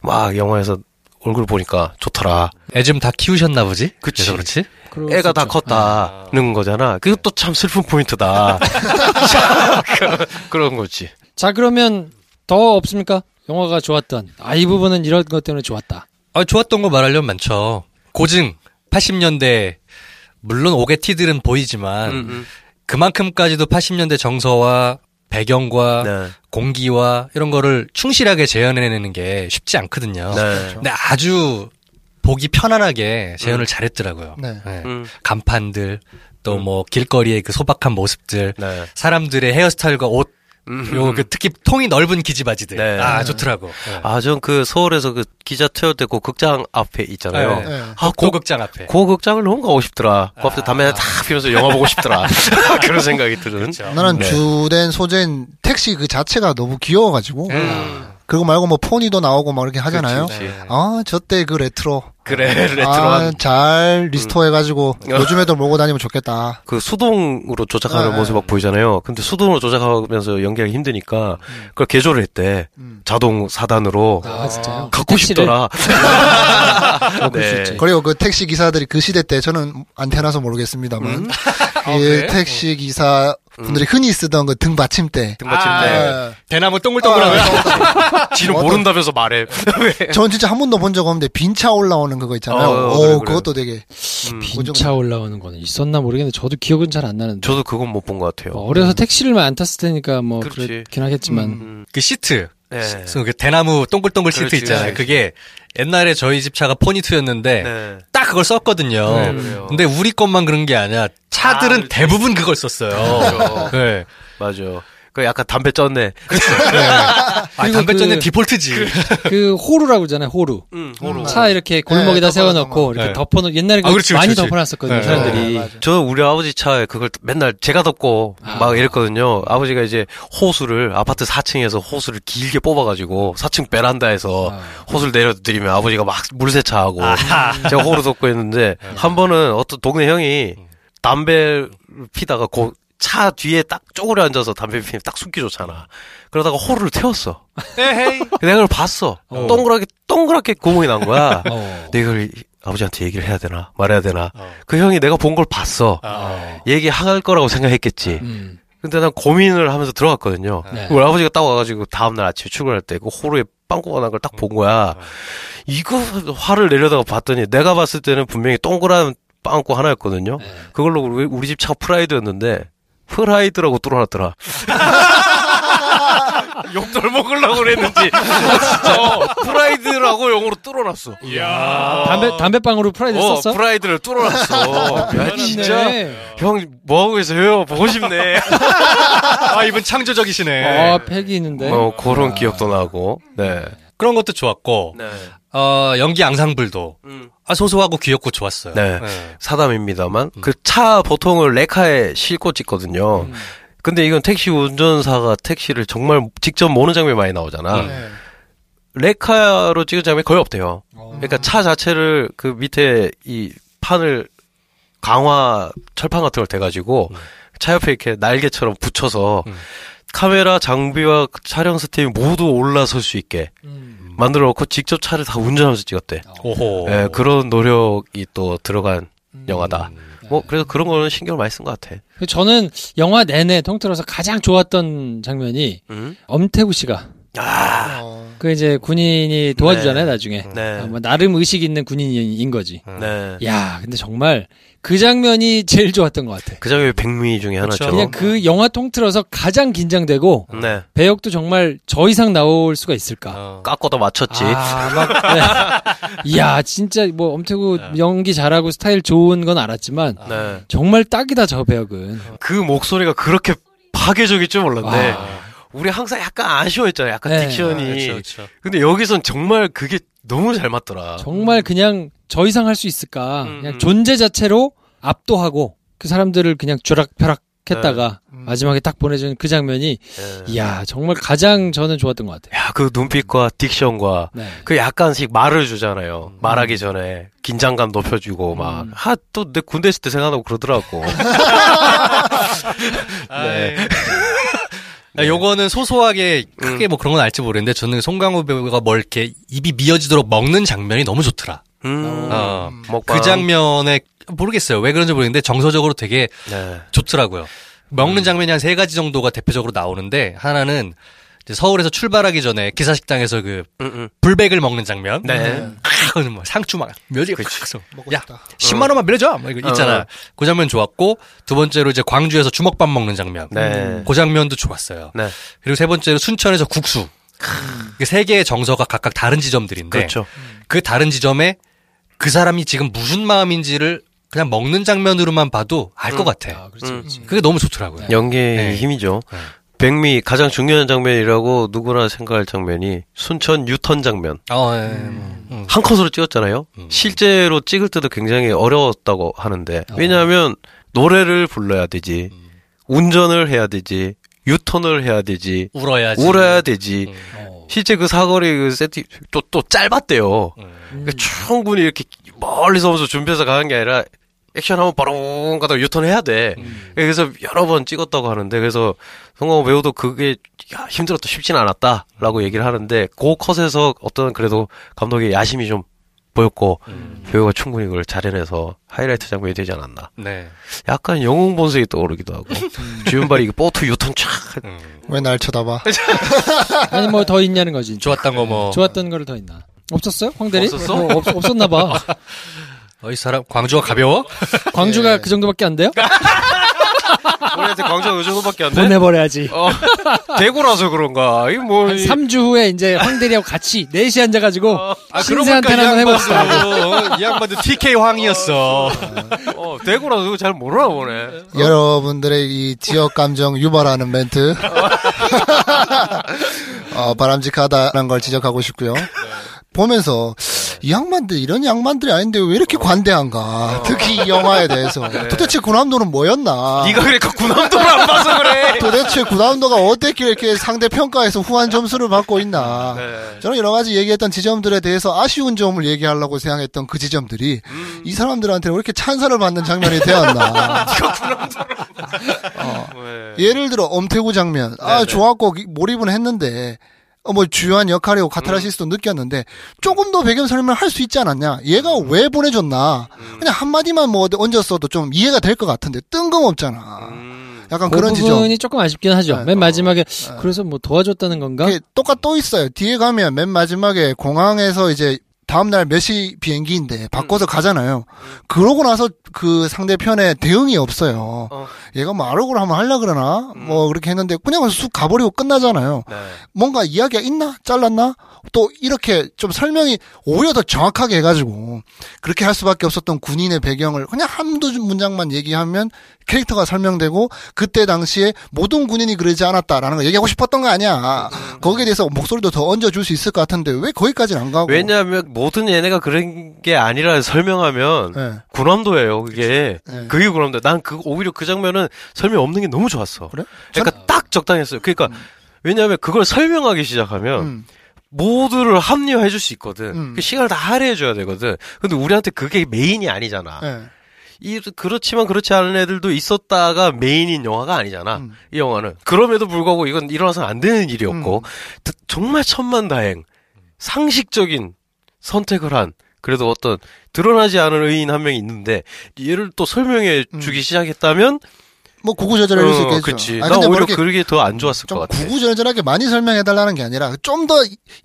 막 영화에서 얼굴 보니까 좋더라. 애 좀 다 키우셨나 보지? 그치. 그래서 그렇지? 애가 다 있죠. 컸다는 거잖아. 그것도 참 슬픈 포인트다. 그- <laughs> <laughs> 그런 거지. 자 그러면 더 없습니까? 영화가 좋았던 아 이 부분은 이런 것 때문에 좋았다. 아, 좋았던 거 말하려면 많죠. 고증, 80년대, 물론 오게티들은 보이지만, 음, 음. 그만큼까지도 80년대 정서와 배경과 네. 공기와 이런 거를 충실하게 재현해내는 게 쉽지 않거든요. 네. 근데 아주 보기 편안하게 재현을 음. 잘했더라고요. 네. 네. 음, 간판들, 또뭐 길거리의 그 소박한 모습들, 네. 사람들의 헤어스타일과 옷, 음, 요 그 특히 통이 넓은 기지바지들. 네. 아, 좋더라고. 네. 아, 전 그 서울에서 그 기자 태울 때그 극장 앞에 있잖아요. 네. 네. 아, 고, 고, 극장 앞에. 그 극장을 너무 가고 싶더라. 그 앞에 아. 담배 탁 피면서 영화 보고 싶더라. <laughs> <laughs> 그런 생각이 드는. 그렇죠. 나는 네. 주된 소재인 택시 그 자체가 너무 귀여워가지고 음. 그거 말고 뭐 포니도 나오고 막 이렇게 하잖아요. 그치, 그치. 아, 저때 그 레트로. 그래, 아, 레트로한. 잘 restore 해가지고 요즘 애들 몰고 다니면 좋겠다. 그 수동으로 조작하는 네. 모습 막 보이잖아요. 근데 수동으로 조작하면서 연기하기 힘드니까 그걸 개조를 했대. 음. 자동 사단으로. 아 진짜요? 갖고 택시를- 싶더라. <laughs> 어, 네. 그리고 그 택시 기사들이 그 시대 때 저는 안 태어나서 모르겠습니다만 음? 어, <laughs> 이 그래? 택시 기사 분들이 흔히 쓰던 그 등 받침대. 등 받침대. 아, 네. 대나무 동글동글한 거. 지는 어떤- 모른다면서 말해. 전 진짜 한 번도 본 적 없는데 빈 차 올라오는 그거 있잖아요. 어, 오, 그래, 그래. 그것도 되게 음. 빈차 올라오는 거는 있었나 모르겠는데 저도 기억은 잘 안 나는데. 저도 그건 못 본 것 같아요. 뭐 어려서 택시를 안 탔을 테니까 뭐 그렇지. 그렇긴 하겠지만 음. 그 시트. 네. 그래서 그 대나무 동글동글 시트 그렇지, 있잖아요. 그렇지. 그게 옛날에 저희 집 차가 포니투였는데 네. 딱 그걸 썼거든요. 네. 근데 우리 것만 그런 게 아니라 차들은 아. 대부분 그걸 썼어요. 그렇죠. 네. 맞아. 그 약간 담배 쪘네. <laughs> 아, 그리고 담배 그- 쫓는 디폴트지. 그 호루라고 그러잖아요. 호루. 응, 호루. 차 이렇게 골목에다 네, 세워놓고 이렇게 네. 덮어놓 옛날에 그 아, 그렇지, 많이 그렇지. 덮어놨었거든요. 네. 사람들이. 네. 저 우리 아버지 차에 그걸 맨날 제가 덮고 아. 막 이랬거든요. 아버지가 이제 호수를 아파트 4층에서 호수를 길게 뽑아가지고 4층 베란다에서 아. 호수를 내려드리면 아버지가 막 물세차하고 <laughs> 제가 호루 덮고 했는데 한 번은 어떤 동네 형이 담배를 피다가 고, 차 뒤에 딱 쪼그려 앉아서 담배 피면 딱 숨기 좋잖아. 그러다가 호루를 태웠어. 내가 그걸 봤어. 어. 동그랗게 동그랗게 구멍이 난 거야. 어. 내가 이걸 아버지한테 얘기를 해야 되나 말해야 되나. 어. 그 형이 내가 본 걸 봤어. 아. 얘기할 거라고 생각했겠지. 음. 근데 난 고민을 하면서 들어갔거든요. 네. 우리 아버지가 딱 와가지고 다음날 아침에 출근할 때 그 호루에 빵꾸가 난 걸 딱 본 거야. 이거 화를 내려다가 봤더니 내가 봤을 때는 분명히 동그란 빵꾸 하나였거든요. 네. 그걸로 우리, 우리 집 차 프라이드였는데 프라이드라고 뚫어놨더라. <laughs> 욕덜 먹으려고 그랬는지 진짜 프라이드라고 영어로 뚫어놨어. 담배 담배빵으로 프라이드 어, 썼어? 프라이드를 뚫어놨어. 야, 진짜 네. 형 뭐 하고 계세요? 보고 싶네. 아, 이분 창조적이시네. 아, 패기 있는데. 뭐 그런 기억도 나고. 네. 그런 것도 좋았고, 네. 어, 연기 앙상블도 음. 아, 소소하고 귀엽고 좋았어요. 네. 사담입니다만 그차 보통을 레카에 싣고 찍거든요. 근데 이건 택시 운전사가 택시를 정말 직접 모는 장면이 많이 나오잖아. 네. 레카로 찍은 장면이 거의 없대요. 그러니까 차 자체를 그 밑에 이 판을 강화 철판 같은 걸 대가지고 차 옆에 이렇게 날개처럼 붙여서 음. 카메라 장비와 촬영 스텝이 모두 올라설 수 있게 음. 만들어 놓고 직접 차를 다 운전하면서 찍었대. 오호. 예, 그런 노력이 또 들어간 음. 영화다. 뭐 그래서 그런 거는 신경을 많이 쓴 것 같아. 저는 영화 내내 통틀어서 가장 좋았던 장면이 음? 엄태구 씨가 아, 어, 그 이제 군인이 도와주잖아요 네. 나중에 네, 아, 뭐 나름 의식 있는 군인인 거지. 네. 야 근데 정말 그 장면이 제일 좋았던 것 같아. 그 장면이 백미 중에 하나죠. 그냥 그 영화 통틀어서 가장 긴장되고 네, 배역도 정말 저 이상 나올 수가 있을까? 어. 깎고도 맞췄지. 아, 막, 네. <laughs> 이야, 진짜 뭐 엄태구 연기 잘하고 스타일 좋은 건 알았지만 네, 정말 딱이다 저 배역은. 그 목소리가 그렇게 파괴적일 줄 몰랐네. 와. 우리 항상 약간 아쉬워했잖아요. 약간 네. 딕션이. 그렇죠, 그렇죠. 근데 여기선 정말 그게 너무 잘 맞더라. 정말 그냥 저 이상 할 수 있을까? 음, 그냥 음. 존재 자체로 압도하고 그 사람들을 그냥 쥐락펴락 했다가 음. 마지막에 딱 보내준 그 장면이 네. 이야 정말 가장 저는 좋았던 것 같아요. 야, 그 눈빛과 딕션과 네. 그 약간씩 말을 주잖아요. 말하기 전에 긴장감 높여주고 막. 음. 하, 또 내 군대 있을 때 생각나고 그러더라고. <laughs> <laughs> 네. 아, 요거는 소소하게 크게 뭐 그런 건 알지 모르겠는데 저는 송강호 배우가 뭘 이렇게 입이 미어지도록 먹는 장면이 너무 좋더라. 음. 어, 먹방. 그 장면에 모르겠어요. 왜 그런지 모르겠는데 정서적으로 되게 네. 좋더라고요. 먹는 장면이 한 세 가지 정도가 대표적으로 나오는데 하나는 이제 서울에서 출발하기 전에 기사식당에서 그 음, 음. 불백을 먹는 장면. 네. 아, 그는 뭐 상추 막팍 써. 먹고 야, 싶다. 10만 원만 빌려줘. 뭐 이거 있잖아. 어. 그 장면 좋았고 두 번째로 이제 광주에서 주먹밥 먹는 장면. 네. 그 장면도 좋았어요. 네. 그리고 세 번째로 순천에서 국수. 이게 세 개의 정서가 각각 다른 지점들인데 그렇죠. 그 다른 지점에 그 사람이 지금 무슨 마음인지를 그냥 먹는 장면으로만 봐도 알것 음. 같아. 아, 그렇지, 음. 그렇지. 그게 너무 좋더라고요. 연기의 네. 힘이죠. 네. 백미 가장 중요한 장면이라고 누구나 생각할 장면이 순천 유턴 장면. 어, 예, 음. 한 컷으로 찍었잖아요. 음. 실제로 찍을 때도 굉장히 어려웠다고 하는데 어. 왜냐하면 노래를 불러야 되지, 음. 운전을 해야 되지, 유턴을 해야 되지, 울어야지. 울어야 되지. 음. 어. 실제 그 사거리 그 세팅 또또 짧았대요. 음. 그러니까 충분히 이렇게 멀리서 오면서 준비해서 가는 게 아니라 액션 하면 바로 가다가 유턴해야 돼. 음. 그래서 여러 번 찍었다고 하는데 그래서 성광호 배우도 그게 야, 힘들었다 쉽진 않았다라고 얘기를 하는데 그 컷에서 어떤 그래도 감독의 야심이 좀 보였고 음. 배우가 충분히 그걸 잘해내서 하이라이트 장면이 되지 않았나. 네. 약간 영웅 본색이 떠오르기도 하고 주윤발이 그 보트 유턴 촥 음. 왜날 쳐다봐? <laughs> 아니 뭐 더 있냐는 거지. 좋았던 거 뭐. 좋았던 거를 더 있나? 없었어요? 황대리? 없었어? 뭐 없, 없었나 봐. <laughs> 어, 이 사람 광주가 가벼워? <laughs> 광주가 예. 그 정도밖에 안 돼요? 우리한테 광주가 요 정도밖에 안 돼? 보내버려야지. 어, 대구라서 그런가. 이 뭐. 한 이- 3주 후에 이제 황대리하고 같이 넷이 앉아가지고 아, 신세한테 한번 해봅시다. 이 양반도 TK 황이었어. 어, 대구라서 그거 잘 모르나 보네. 여러분들의 이 지역 감정 유발하는 멘트 <laughs> 어, 바람직하다는 걸 지적하고 싶고요. 보면서 이 양반들 이런 양반들이 아닌데 왜 이렇게 관대한가? 특히 이 영화에 대해서 <laughs> 도대체 구남도는 뭐였나? 네가 그러니까 군함도를 안 봐서 그래. <laughs> 도대체 구남도가 어땠길래 이렇게 상대 평가에서 후한 점수를 받고 있나? 네. 저는 여러 가지 얘기했던 지점들에 대해서 아쉬운 점을 얘기하려고 생각했던 그 지점들이 음. 이 사람들한테 왜 이렇게 찬사를 받는 장면이 되었나? <laughs> 네. 예를 들어 엄태구 장면 아 네네. 좋았고 몰입은 했는데 어, 뭐 주요한 역할이고 카타르시스도 느꼈는데 조금 더 배경 설명을 할 수 있지 않았냐? 얘가 왜 보내줬나? 그냥 한 마디만 뭐 어디 얹었어도 좀 이해가 될 것 같은데 뜬금없잖아. 음. 약간 그 그런 지점. 부분이 조금 아쉽긴 하죠. 네. 맨 마지막에 그래서 뭐 도와줬다는 건가? 그게 똑같 또 있어요. 뒤에 가면 맨 마지막에 공항에서 이제 다음날 몇 시 비행기인데 바꿔서 가잖아요. 그러고 나서 그 상대편에 대응이 없어요. 어. 얘가 뭐 아르고를 한번 하려 그러나? 뭐 그렇게 했는데 그냥 쑥 가버리고 끝나잖아요. 네. 뭔가 이야기가 있나? 잘랐나? 또 이렇게 좀 설명이 오히려 더 정확하게 해가지고 그렇게 할 수밖에 없었던 군인의 배경을 그냥 한두 문장만 얘기하면 캐릭터가 설명되고 그때 당시에 모든 군인이 그러지 않았다라는 걸 얘기하고 싶었던 거 아니야. 거기에 대해서 목소리도 더 얹어줄 수 있을 것 같은데 왜 거기까지는 안 가고? 왜냐하면 모든 얘네가 그런 게 아니라 설명하면 네. 군함도예요. 그게 네. 그게 군함도. 난 그 오히려 그 장면은 설명 없는 게 너무 좋았어. 그래? 그러니까 딱 적당했어요. 그러니까 왜냐하면 그걸 설명하기 시작하면 음. 모두를 합리화해 줄 수 있거든. 음. 그 시간을 다 할애해 줘야 되거든. 근데 우리한테 그게 메인이 아니잖아. 네. 이 그렇지만 그렇지 않은 애들도 있었다가 메인인 영화가 아니잖아. 음. 이 영화는 그럼에도 불구하고 이건 일어나서 안 되는 일이었고 음. 드- 정말 천만다행 상식적인 선택을 한 그래도 어떤 드러나지 않은 의인 한 명이 있는데 얘를 또 설명해 음. 주기 시작했다면 뭐 구구절절할 수 있겠죠. 그치. 아니, 나 근데 뭐 오히려 이렇게 그게 더 안 좋았을 것좀 같아. 구구절절하게 많이 설명해달라는 게 아니라 좀 더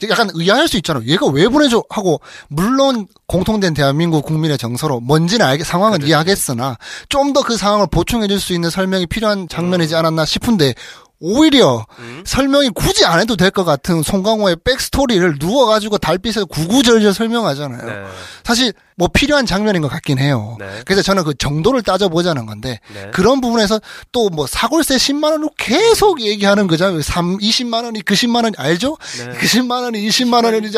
약간 의아할 수 있잖아. 얘가 왜 보내줘 하고 물론 공통된 대한민국 국민의 정서로 뭔지는 알겠 상황은 이해하겠으나 좀 더 그 상황을 보충해줄 수 있는 설명이 필요한 장면이지 않았나 싶은데 오히려 음? 설명이 굳이 안 해도 될 것 같은 송강호의 backstory를 누워가지고 달빛에서 구구절절 설명하잖아요. 네. 사실 뭐 필요한 장면인 것 같긴 해요. 네. 그래서 저는 그 정도를 따져보자는 건데 네. 그런 부분에서 또 뭐 사글세 10만 원으로 계속 얘기하는 거잖아요. 3, 20만 원이 그 10만 원이 알죠? 네. 그 10만 원이 20만 원이지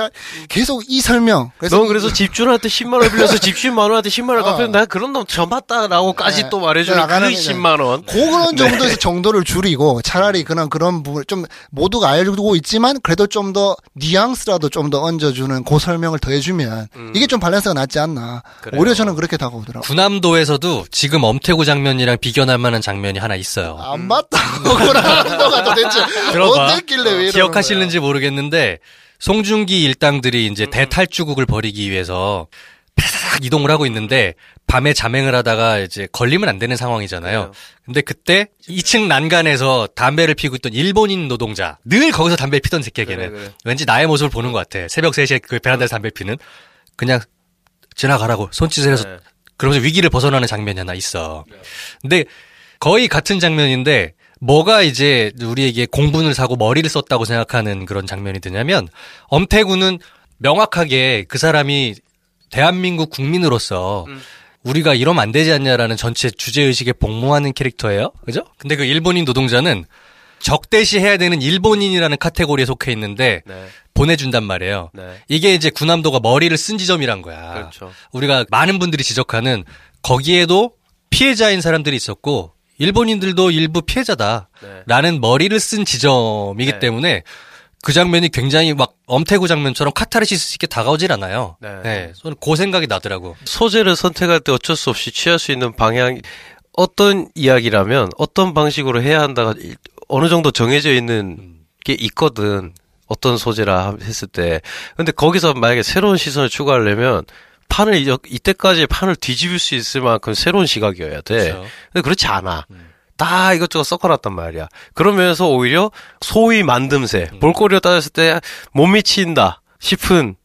계속 이 설명. 넌 그래서 집주인한테 10만 원 빌려서 집주인 만원한테 10만 원 어. 갚으면 나 그런 놈 전봤다라고까지 네. 또 말해주는 그 나가는 10만 원. 그런 네. 정도에서 <laughs> 정도를 줄이고 차라리 그런 그런 부분 좀 모두가 알고 있지만 그래도 좀 더 뉘앙스라도 좀 더 얹어주는 그 설명을 더해주면 이게 좀 밸런스가 낫지 않나. 음. 그래요. 오히려 저는 그렇게 다가오더라고. 군함도에서도 지금 엄태구 장면이랑 비견할 만한 장면이 하나 있어요. 안 맞다고 <laughs> 그런다가 도대체. 어땠길래 왜 이러는 기억하실는지 모르겠는데 송중기 일당들이 이제 대탈주국을 벌이기 위해서 파삭 이동을 하고 있는데 밤에 잠행을 하다가 이제 걸리면 안 되는 상황이잖아요. 그래요. 근데 그때 2층 난간에서 담배를 피고 있던 일본인 노동자 늘 거기서 담배 피던 새끼야 걔는 그래, 그래. 왠지 나의 모습을 보는 것 같아. 새벽 3시에 그 베란다에서 담배 피는 그냥 지나가라고 손짓을 해서 네. 그러면서 위기를 벗어나는 장면이 하나 있어. 근데 거의 같은 장면인데 뭐가 이제 우리에게 공분을 사고 머리를 썼다고 생각하는 그런 장면이 드냐면 엄태구는 명확하게 그 사람이 대한민국 국민으로서 음. 우리가 이러면 안 되지 않냐라는 전체 주제의식에 복무하는 캐릭터예요. 그죠? 근데 그 일본인 노동자는 적대시해야 되는 일본인이라는 카테고리에 속해 있는데 네. 보내준단 말이에요. 네. 이게 이제 군함도가 머리를 쓴 지점이란 거야. 그렇죠. 우리가 많은 분들이 지적하는 거기에도 피해자인 사람들이 있었고 일본인들도 일부 피해자다라는 네. 머리를 쓴 지점이기 네. 때문에 그 장면이 굉장히 막 엄태구 장면처럼 카타르시스 있게 다가오질 않아요. 네. 네. 저는 그 생각이 나더라고. 소재를 선택할 때 어쩔 수 없이 취할 수 있는 방향 어떤 이야기라면 어떤 방식으로 해야 한다가 일- 어느 정도 정해져 있는 게 있거든. 어떤 소재라 했을 때. 근데 거기서 만약에 새로운 시선을 추가하려면 판을 이- 이때까지 판을 뒤집을 수 있을 만큼 새로운 시각이어야 돼. 그렇죠. 근데 그렇지 않아. 다 이것저것 섞어놨단 말이야. 그러면서 오히려 소위 만듦새, 볼거리로 따졌을 때 못 미친다 싶은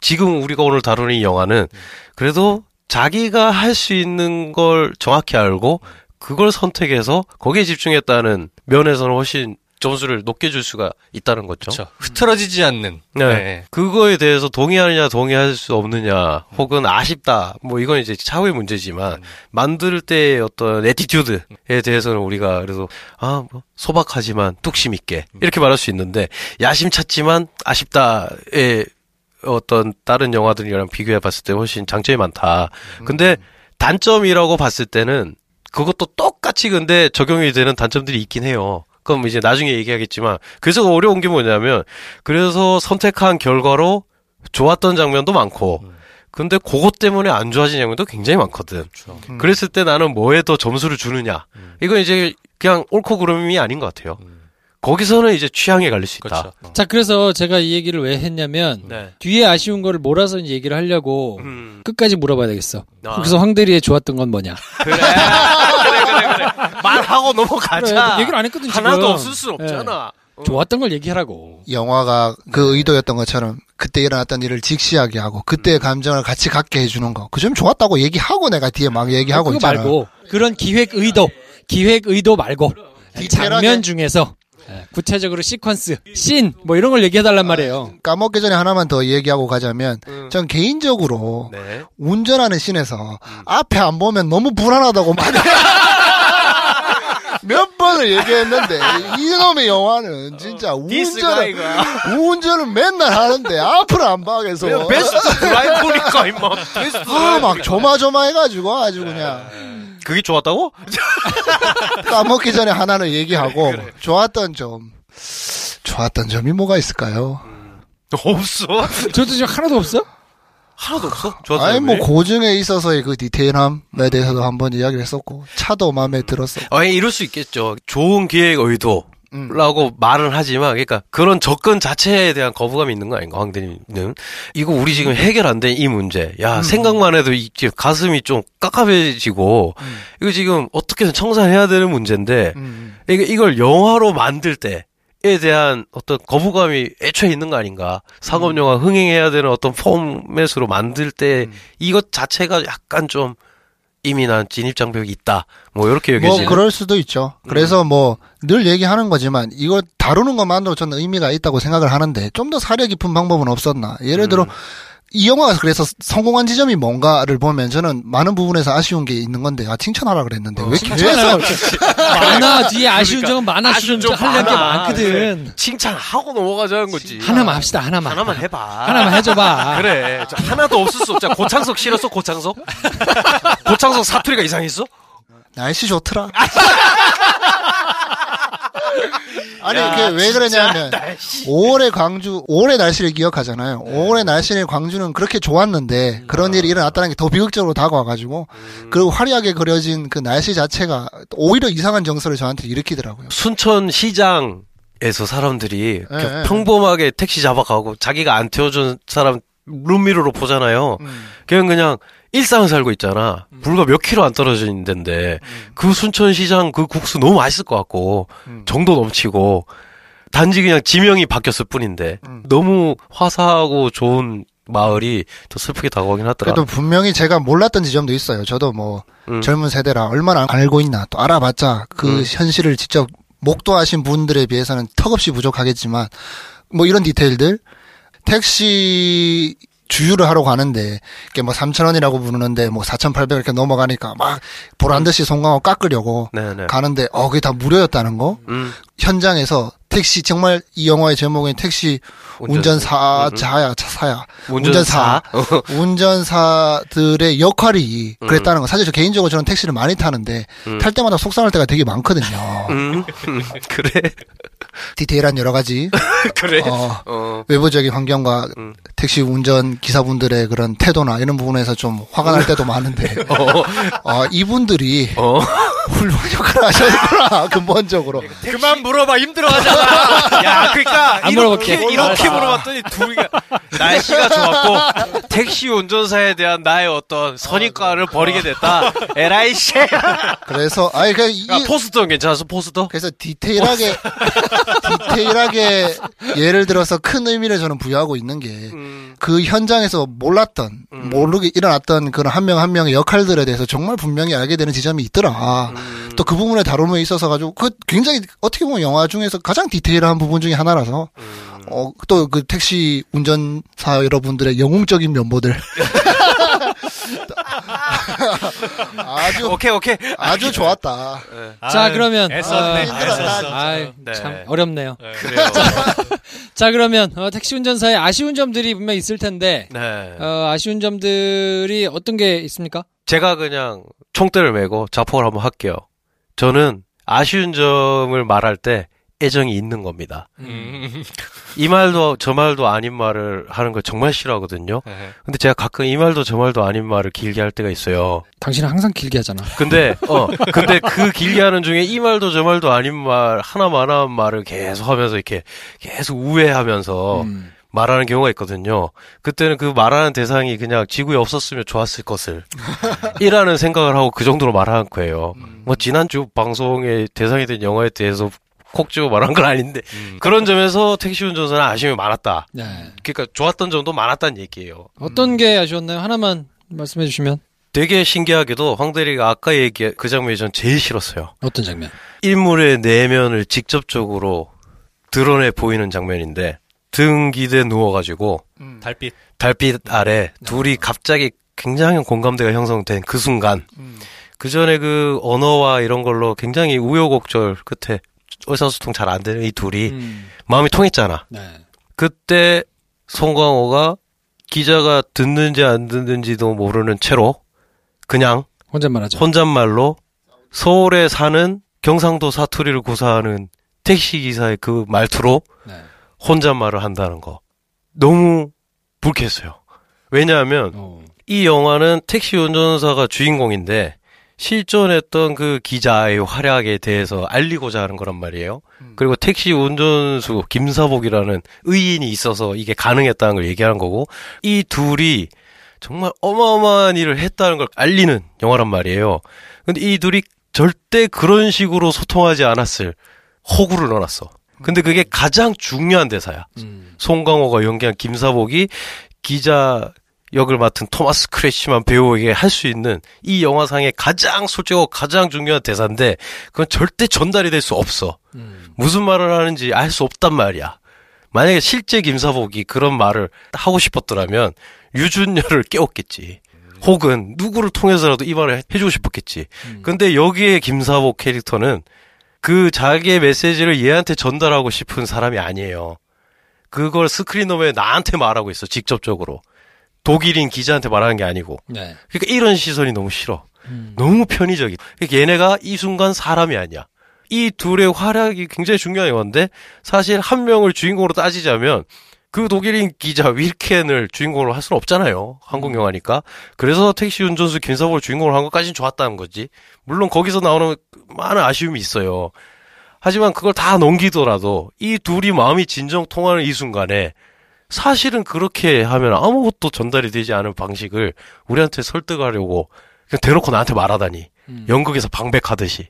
지금 우리가 오늘 다루는 이 영화는 그래도 자기가 할 수 있는 걸 정확히 알고 그걸 선택해서 거기에 집중했다는 면에서는 훨씬 점수를 높게 줄 수가 있다는 거죠. 그렇죠. 흐트러지지 않는. 네. 네. 그거에 대해서 동의하느냐 동의할 수 없느냐 혹은 아쉽다 뭐 이건 이제 차후의 문제지만 만들 때의 어떤 attitude에 대해서는 우리가 그래서 아 뭐 소박하지만 뚝심 있게 이렇게 말할 수 있는데 야심찼지만 아쉽다의 어떤 다른 영화들이랑 비교해 봤을 때 훨씬 장점이 많다. 근데 단점이라고 봤을 때는 그것도 똑같이 근데 적용이 되는 단점들이 있긴 해요. 그럼 이제 나중에 얘기하겠지만 그래서 어려운 게 뭐냐면 그래서 선택한 결과로 좋았던 장면도 많고 근데 그것 때문에 안 좋아진 장면도 굉장히 많거든. 음. 그랬을 때 나는 뭐에 더 점수를 주느냐. 이건 이제 그냥 옳고 그름이 아닌 것 같아요. 거기서는 이제 취향에 갈릴 수 있다. 그렇죠. 자, 그래서 제가 이 얘기를 왜 했냐면 네. 뒤에 아쉬운 거를 몰아서 이제 얘기를 하려고 음. 끝까지 물어봐야 되겠어. 아. 거기서 황대리의 좋았던 건 뭐냐? <laughs> 그래. 그래, 그래, 그래. 말하고 넘어가자. 그래, 얘기를 안 했거든 지금. 하나도 없을 수 없잖아. 예. 좋았던 걸 얘기하라고. 영화가 그 의도였던 것처럼 그때 일어났던 일을 직시하게 하고 음. 그때의 감정을 같이 갖게 해주는 거. 그점 좋았다고 얘기하고 내가 뒤에 막 얘기하고 그거 있잖아. 말고 그런 기획 의도, 기획 의도 말고 디테일하게- 장면 중에서 예, 구체적으로 시퀀스, 씬 뭐 이런 걸 얘기해달란 말이에요. 까먹기 전에 하나만 더 얘기하고 가자면 전 개인적으로 네. 운전하는 씬에서 앞에 안 보면 너무 불안하다고 많이 <laughs> 몇 번을 얘기했는데 이놈의 영화는 진짜 운전을 운전을 맨날 하는데 앞을 안봐 그래서 베스트 드라이브니까 임마. 베스트 아, 막 조마조마해가지고 아주 그냥 그게 좋았다고? <laughs> 까먹기 전에 하나는 얘기하고 좋았던 점 좋았던 점이 뭐가 있을까요? 없어. 저도 지금 하나도 없어? 하나도 없어. 좋았던 아니 뭐? 고증에 있어서의 그 디테일함에 대해서도 한번 이야기를 했었고 차도 마음에 들었어. 아니 이럴 수 있겠죠. 좋은 기획 의도. 음. 라고 말은 하지만 그러니까 그런 접근 자체에 대한 거부감이 있는 거 아닌가 황대님은 이거 우리 지금 해결 안 된 이 문제. 야 생각만 해도 이게 가슴이 좀 깝깝해지고 이거 지금 어떻게든 청산해야 되는 문제인데 음. 이게 이걸 영화로 만들 때 에 대한 어떤 거부감이 애초에 있는 거 아닌가? 상업 영화 흥행해야 되는 어떤 포맷으로 만들 때 이것 자체가 약간 좀 이미 난 진입 장벽이 있다 뭐 이렇게 뭐 여겨지는 그럴 수도 있죠. 그래서 뭐늘 얘기하는 거지만 이거 다루는 것만으로 저는 의미가 있다고 생각을 하는데 좀 더 사려 깊은 방법은 없었나. 예를 들어 이 영화가 그래서 성공한 지점이 뭔가를 보면 저는 많은 부분에서 아쉬운 게 있는 건데 아 칭찬하라 그랬는데 왜 칭찬하라 계속 많아 <laughs> 뒤에 아쉬운 점은 많아 아쉬운 좀점 하려는 게. 많거든. 칭찬하고 넘어가자는 거지 하나만 합시다 하나만. 하나만 해봐 하나만 해줘봐. <laughs> 그래. 저 하나도 없을 수 없잖아. 고창석 싫었어, 고창석? <laughs> 고창석 사투리가 이상했어? 날씨 좋더라. <laughs> 아니 야, 그게 왜 그러냐면 날씨. 5월의 광주 5월의 날씨를 기억하잖아요. 5월의 날씨의 광주는 그렇게 좋았는데 그런 일이 일어났다는 게 더 비극적으로 다가와가지고 그리고 화려하게 그려진 그 날씨 자체가 오히려 이상한 정서를 저한테 일으키더라고요. 순천 시장 에서 사람들이 예, 그냥 예. 평범하게 택시 잡아가고 자기가 안 태워준 사람 룸미러로 보잖아요. 음. 그냥 그냥 일상을 살고 있잖아. 불과 몇 킬로 안 있는 데인데 그 순천 시장 그 국수 너무 맛있을 것 같고 음. 정도 넘치고 단지 그냥 지명이 바뀌었을 뿐인데 음. 너무 화사하고 좋은 마을이 더 슬프게 다가오긴 하더라. 그래도 분명히 제가 몰랐던 지점도 있어요. 저도 뭐 음. 젊은 세대라 얼마나 알고 있나 또 알아봤자 그 음. 현실을 직접 목도하신 분들에 비해서는 턱없이 부족하겠지만 뭐 이런 디테일들 택시 주유를 하러 가는데 이게 뭐 3,000원이라고 부르는데 뭐 4,800 이렇게 넘어가니까 막 보란 듯이 손광호 깎으려고 네네. 가는데 어 그게 다 무료였다는 거? 음. 현장에서 택시 정말 이 영화의 제목인 택시 운전사. 자야 사야. 운전사. <laughs> 운전사들의 역할이 그랬다는 거. 사실 저 개인적으로 저는 택시를 많이 타는데 음. 탈 때마다 속상할 때가 되게 많거든요. 음, 음, <laughs> 그래. 디테일한 여러 가지 <laughs> 그래. 어, 어. 외부적인 환경과 음. 택시 운전 기사분들의 그런 태도나 이런 부분에서 좀 화가 날 때도 많은데 <laughs> 어, 이분들이 어. 훌륭한 역할을 하셨구나 <laughs> 근본적으로 그만 물어봐 힘들어하잖아. 야, 그러니까 안 이렇게 물어볼게. 이렇게 물어봤더니 둘이가 날씨가 좋았고 택시 운전사에 대한 나의 어떤 선입관을 버리게 됐다. 에라이 씨. 그래서 아니 그 이, 야, 포스터는 괜찮았어 포스터? 그래서 디테일하게 디테일하게 예를 들어서 큰 의미를 저는 부여하고 있는 게 그 현장에서 몰랐던 모르게 일어났던 그런 한 명한 명의 역할들에 대해서 정말 분명히 알게 되는 지점이 있더라. 또 그 부분의 다룸에 있어서 가지고 그 굉장히 어떻게 보면 영화 중에서 가장 디테일한 부분 중에 하나라서. 어 또 그 택시 운전사 여러분들의 영웅적인 면모들 <laughs> 아주 오케이 오케이. 아주 좋았다. 자, 그러면, 애썼네. 어, 힘들었다. 아이, 네. 참 어렵네요. <laughs> 그래요. 자, 그러면 어, 택시 운전사의 아쉬운 점들이 분명 있을 텐데 네. 어, 아쉬운 점들이 어떤 게 있습니까? 제가 그냥 총대를 메고 자폭을 한번 할게요. 저는 아쉬운 점을 말할 때 애정이 있는 겁니다. <laughs> 이 말도 저 말도 아닌 말을 하는 걸 정말 싫어하거든요. 근데 제가 가끔 이 말도 저 말도 아닌 말을 길게 할 때가 있어요. 당신은 항상 길게 하잖아. 근데 <laughs> 어 근데 그 길게 하는 중에 이 말도 저 말도 아닌 말 하나만 한 말을 계속 하면서 이렇게 계속 우회하면서 음. 말하는 경우가 있거든요. 그때는 그 말하는 대상이 그냥 지구에 없었으면 좋았을 것을 <laughs> 이라는 생각을 하고 그 정도로 말하는 거예요. 뭐 지난주 방송에 대상이 된 영화에 대해서 콕 집어 말한 건 아닌데 그런 점에서 택시 운전사는 아쉬움이 많았다. 네. 그러니까 좋았던 점도 많았다는 얘기예요. 어떤 게 아쉬웠나요? 하나만 말씀해 주시면 되게 신기하게도 황 대리가 아까 얘기한 그 장면이 전 제일 싫었어요. 어떤 장면? 인물의 내면을 직접적으로 드러내 보이는 장면인데 등 기대 누워가지고 달빛. 달빛 아래 둘이 갑자기 굉장히 공감대가 형성된 그 순간 그 전에 그 언어와 이런 걸로 굉장히 우여곡절 끝에 의사소통 잘 안 되는 이 둘이 음. 마음이 통했잖아. 네. 그때 송광호가 기자가 듣는지 안 듣는지도 모르는 채로 그냥 혼잣말하죠. 혼잣말로 서울에 사는 경상도 사투리를 구사하는 택시 기사의 그 말투로 네. 혼잣말을 한다는 거 너무 불쾌했어요. 왜냐하면 어. 이 영화는 택시 운전사가 주인공인데 실존했던 그 기자의 활약에 대해서 알리고자 하는 거란 말이에요. 그리고 택시 운전수 김사복이라는 의인이 있어서 이게 가능했다는 걸 얘기하는 거고 이 둘이 정말 어마어마한 일을 했다는 걸 알리는 영화란 말이에요. 근데 이 둘이 절대 그런 식으로 소통하지 않았을 호구를 넣어놨어. 근데 그게 가장 중요한 대사야. 음. 송강호가 연기한 김사복이 기자 역을 맡은 토마스 크래시만 배우에게 할 수 있는 이 영화상의 가장 솔직하고 가장 중요한 대사인데 그건 절대 전달이 될 수 없어. 음. 무슨 말을 하는지 알 수 없단 말이야. 만약에 실제 김사복이 그런 말을 하고 싶었더라면 유준열을 깨웠겠지. 혹은 누구를 통해서라도 이 말을 해주고 싶었겠지. 근데 여기에 김사복 캐릭터는 그 자기의 메시지를 얘한테 전달하고 싶은 사람이 아니에요. 그걸 스크린홈에 나한테 말하고 있어, 직접적으로. 독일인 기자한테 말하는 게 아니고. 네. 그러니까 이런 시선이 너무 싫어. 음. 너무 편의적이. 그러니까 얘네가 이 순간 사람이 아니야. 이 둘의 활약이 굉장히 중요한 영화인데 사실 한 명을 주인공으로 따지자면 그 독일인 기자 윌켄을 주인공으로 할 수는 없잖아요. 한국 영화니까. 그래서 택시 운전수 김사복을 주인공으로 한 것까지는 좋았다는 거지. 물론 거기서 나오는 많은 아쉬움이 있어요. 하지만 그걸 다 넘기더라도 이 둘이 마음이 진정 통하는 이 순간에 사실은 그렇게 하면 아무것도 전달이 되지 않은 방식을 우리한테 설득하려고 그냥 대놓고 나한테 말하다니. 음. 연극에서 방백하듯이.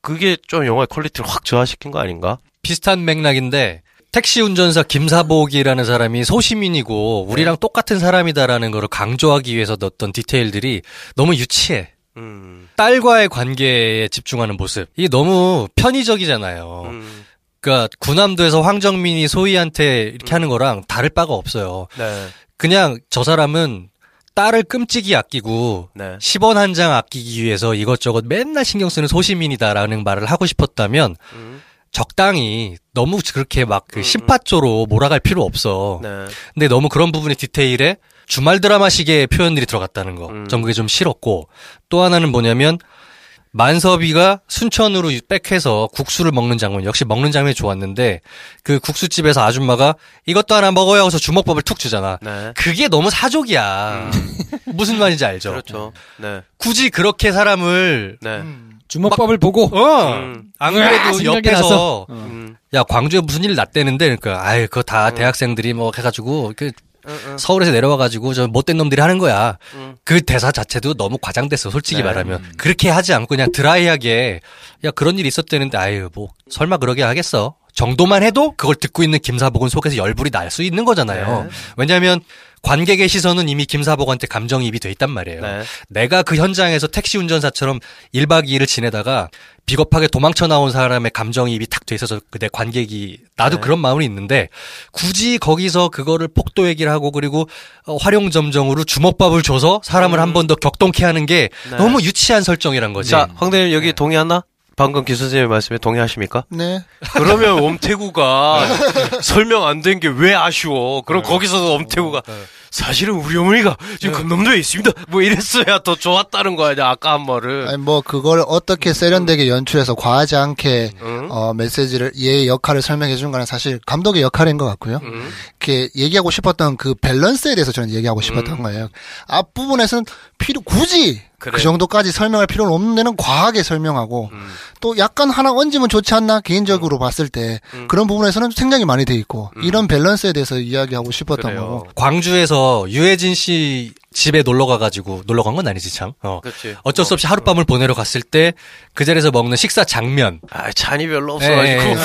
그게 좀 영화의 quality를 확 저하시킨 거 아닌가? 비슷한 맥락인데 택시 운전사 김사복이라는 사람이 소시민이고 우리랑 똑같은 사람이다라는 거를 강조하기 위해서 넣었던 디테일들이 너무 유치해. 음. 딸과의 관계에 집중하는 모습. 이게 너무 편의적이잖아요. 음. 그러니까 구남도에서 황정민이 소희한테 이렇게 하는 거랑 다를 바가 없어요. 네. 그냥 저 사람은 딸을 끔찍이 아끼고 네. 10원 한 장 아끼기 위해서 이것저것 맨날 신경 쓰는 소시민이다라는 말을 하고 싶었다면 음. 적당히 너무 그렇게 막 그 심파조로 몰아갈 필요 없어. 네. 근데 너무 그런 부분의 디테일에 주말 드라마식의 표현들이 들어갔다는 거. 음. 전 그게 좀 싫었고 또 하나는 뭐냐면 만섭이가 순천으로 백해서 국수를 먹는 장면 역시 먹는 장면이 좋았는데 그 국수집에서 아줌마가 이것도 하나 먹어요 하고서 주먹밥을 툭 주잖아. 네. 그게 너무 사족이야. <laughs> 무슨 말인지 알죠? 그렇죠. 네. 굳이 그렇게 사람을 네. 주먹밥을 보고 어. 음. 안 그래도 옆에서. 음. 야 광주에 무슨 일 났대는데 그러니까 아유 그거 다 대학생들이 뭐 해가지고 그 서울에서 내려와 가지고 저 못된 놈들이 하는 거야. 음. 그 대사 자체도 너무 과장됐어 솔직히 네. 말하면 그렇게 하지 않고 그냥 드라이하게 야 그런 일 있었대는데 아유 뭐 설마 그러게 하겠어 정도만 해도 그걸 듣고 있는 김사복은 속에서 열불이 날 수 있는 거잖아요. 네. 왜냐하면 관객의 시선은 이미 김사복한테 감정이입이 돼 있단 말이에요. 네. 내가 그 현장에서 택시 운전사처럼 1박 2일을 지내다가 비겁하게 도망쳐 나온 사람의 감정이입이 탁 돼 있어서 그내 관객이 나도 네. 그런 마음이 있는데 굳이 거기서 그거를 폭도 얘기를 하고 그리고 어, 활용점정으로 주먹밥을 줘서 사람을 한번 더 격동케 하는 게 음. 네. 너무 유치한 설정이란 거지. 자, 황대님 여기 동의하나? 방금 기 선생님 말씀에 동의하십니까? 네. 그러면 엄태구가 <laughs> 설명 안 된 게 왜 아쉬워? 그럼 거기서도 엄태구가 사실은 우리 어머니가 지금 금남도에 있습니다. 뭐 이랬어야 더 좋았다는 거 아니야? 아까 한 말은. 아니 뭐 그걸 어떻게 세련되게 연출해서 과하지 않게 응? 어 메시지를 얘의 역할을 설명해 준 거는 사실 감독의 역할인 것 같고요. 응? 이렇게 얘기하고 싶었던 그 밸런스에 대해서 저는 얘기하고 음. 싶었던 거예요. 앞 부분에서는 필요 굳이 그래. 그 정도까지 설명할 필요는 없는 데는 과하게 설명하고 음. 또 약간 하나 얹으면 좋지 않나 개인적으로 봤을 때 음. 그런 부분에서는 생략이 많이 돼 있고 이런 밸런스에 대해서 이야기하고 싶었던 그래요. 거고 광주에서 유해진 씨 집에 놀러 가가지고 놀러 간 건 아니지 참. 어. 그렇지. 어쩔 수 없이 하룻밤을 보내러 갔을 때 그 자리에서 먹는 식사 장면. 아, 잔이 별로 예, 없어가지고. 예, 예.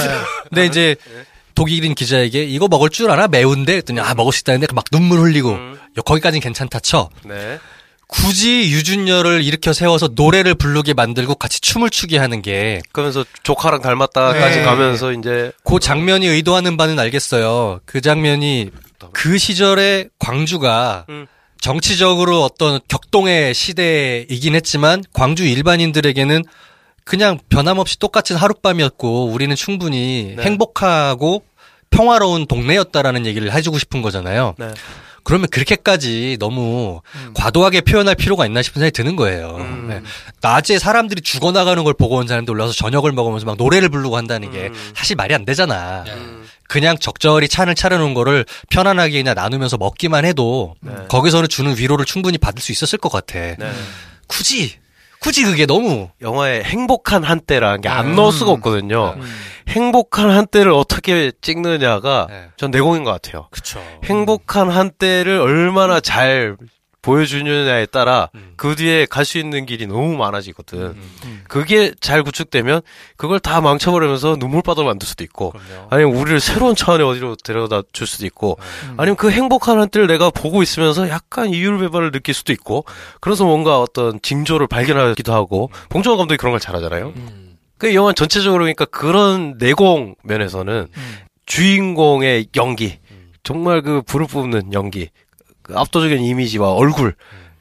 근데 이제 <laughs> 독일인 기자에게 이거 먹을 줄 알아? 매운데? 했더니 아 먹을 수 있다는데 막 눈물 흘리고 음. 거기까진 괜찮다 쳐. 네. 굳이 유준열을 일으켜 세워서 노래를 부르게 만들고 같이 춤을 추게 하는 게그 그러면서 조카랑 닮았다까지 네. 가면서 이제 장면이 의도하는 바는 알겠어요. 그 장면이 그 시절의 광주가 음. 정치적으로 어떤 격동의 시대이긴 했지만 광주 일반인들에게는 그냥 변함없이 똑같은 하룻밤이었고 우리는 충분히 네. 행복하고 평화로운 동네였다라는 얘기를 해주고 싶은 거잖아요. 네. 그러면 그렇게까지 너무 과도하게 표현할 필요가 있나 싶은 생각이 드는 거예요. 음. 네. 낮에 사람들이 죽어나가는 걸 보고 온 사람들 올라와서 저녁을 먹으면서 막 노래를 부르고 한다는 게 음. 사실 말이 안 되잖아. 음. 그냥 적절히 찬을 차려놓은 거를 편안하게 그냥 나누면서 먹기만 해도 네. 거기서는 주는 위로를 충분히 받을 수 있었을 것 같아. 네. 굳이 굳이 그게 너무 영화에 행복한 한때라는 게안 음. 넣을 수가 없거든요. 행복한 한때를 어떻게 찍느냐가 네. 전 내공인 것 같아요. 그쵸. 행복한 한때를 얼마나 잘 보여주느냐에 따라 음. 그 뒤에 갈 수 있는 길이 너무 많아지거든. 음. 그게 잘 구축되면 그걸 다 망쳐버리면서 눈물바다로 만들 수도 있고 그럼요. 아니면 우리를 새로운 차원의 어디로 데려다 줄 수도 있고 음. 아니면 그 행복한 한때를 내가 보고 있으면서 약간 이율배반을 느낄 수도 있고 그래서 뭔가 어떤 징조를 발견하기도 하고 봉준호 감독이 그런 걸 잘하잖아요. 음. 그 영화 전체적으로 그러니까 그런 내공 면에서는 주인공의 연기 정말 그 불을 뿜는 연기 그 압도적인 이미지와 얼굴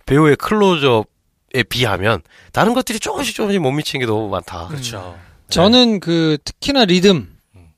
배우의 클로즈업에 비하면 다른 것들이 조금씩 조금씩 못 미치는 게 너무 많다. 그렇죠. 저는 그 특히나 리듬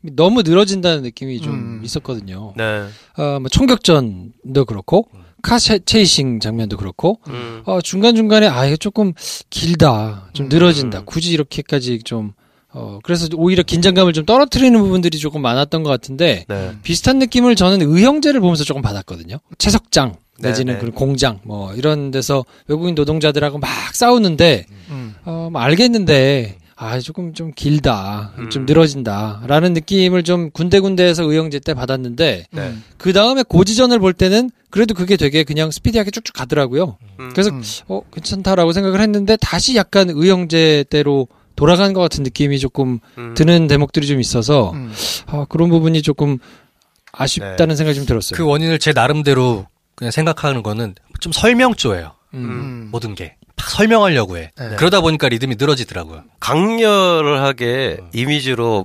너무 늘어진다는 느낌이 좀 음. 있었거든요. 네. 어, 뭐 총격전도 그렇고 카 체- 체이싱 장면도 그렇고 음. 어, 중간 중간에 아 이거 조금 길다, 좀 음. 늘어진다. 굳이 이렇게까지 좀 어, 그래서 오히려 긴장감을 좀 떨어뜨리는 부분들이 조금 많았던 것 같은데 네. 비슷한 느낌을 저는 의형제를 보면서 조금 받았거든요. 채석장 내지는 네, 네. 그런 공장 뭐 이런 데서 외국인 노동자들하고 막 싸우는데 음. 어, 뭐 알겠는데 아 조금 좀 길다, 좀 음. 늘어진다라는 느낌을 좀 군데군데에서 의형제 때 받았는데 네. 그 다음에 고지전을 볼 때는 그래도 그게 되게 그냥 스피디하게 쭉쭉 가더라고요. 음. 그래서 음. 어 괜찮다라고 생각을 했는데 다시 약간 의형제 때로 돌아간 것 같은 느낌이 조금 음. 드는 대목들이 좀 있어서 음. 아, 그런 부분이 조금 아쉽다는 생각이 좀 들었어요. 그 원인을 제 나름대로 그냥 생각하는 거는 좀 설명조예요. 음. 음. 모든 게. 막 설명하려고 해. 네. 그러다 보니까 리듬이 늘어지더라고요. 강렬하게 음. 이미지로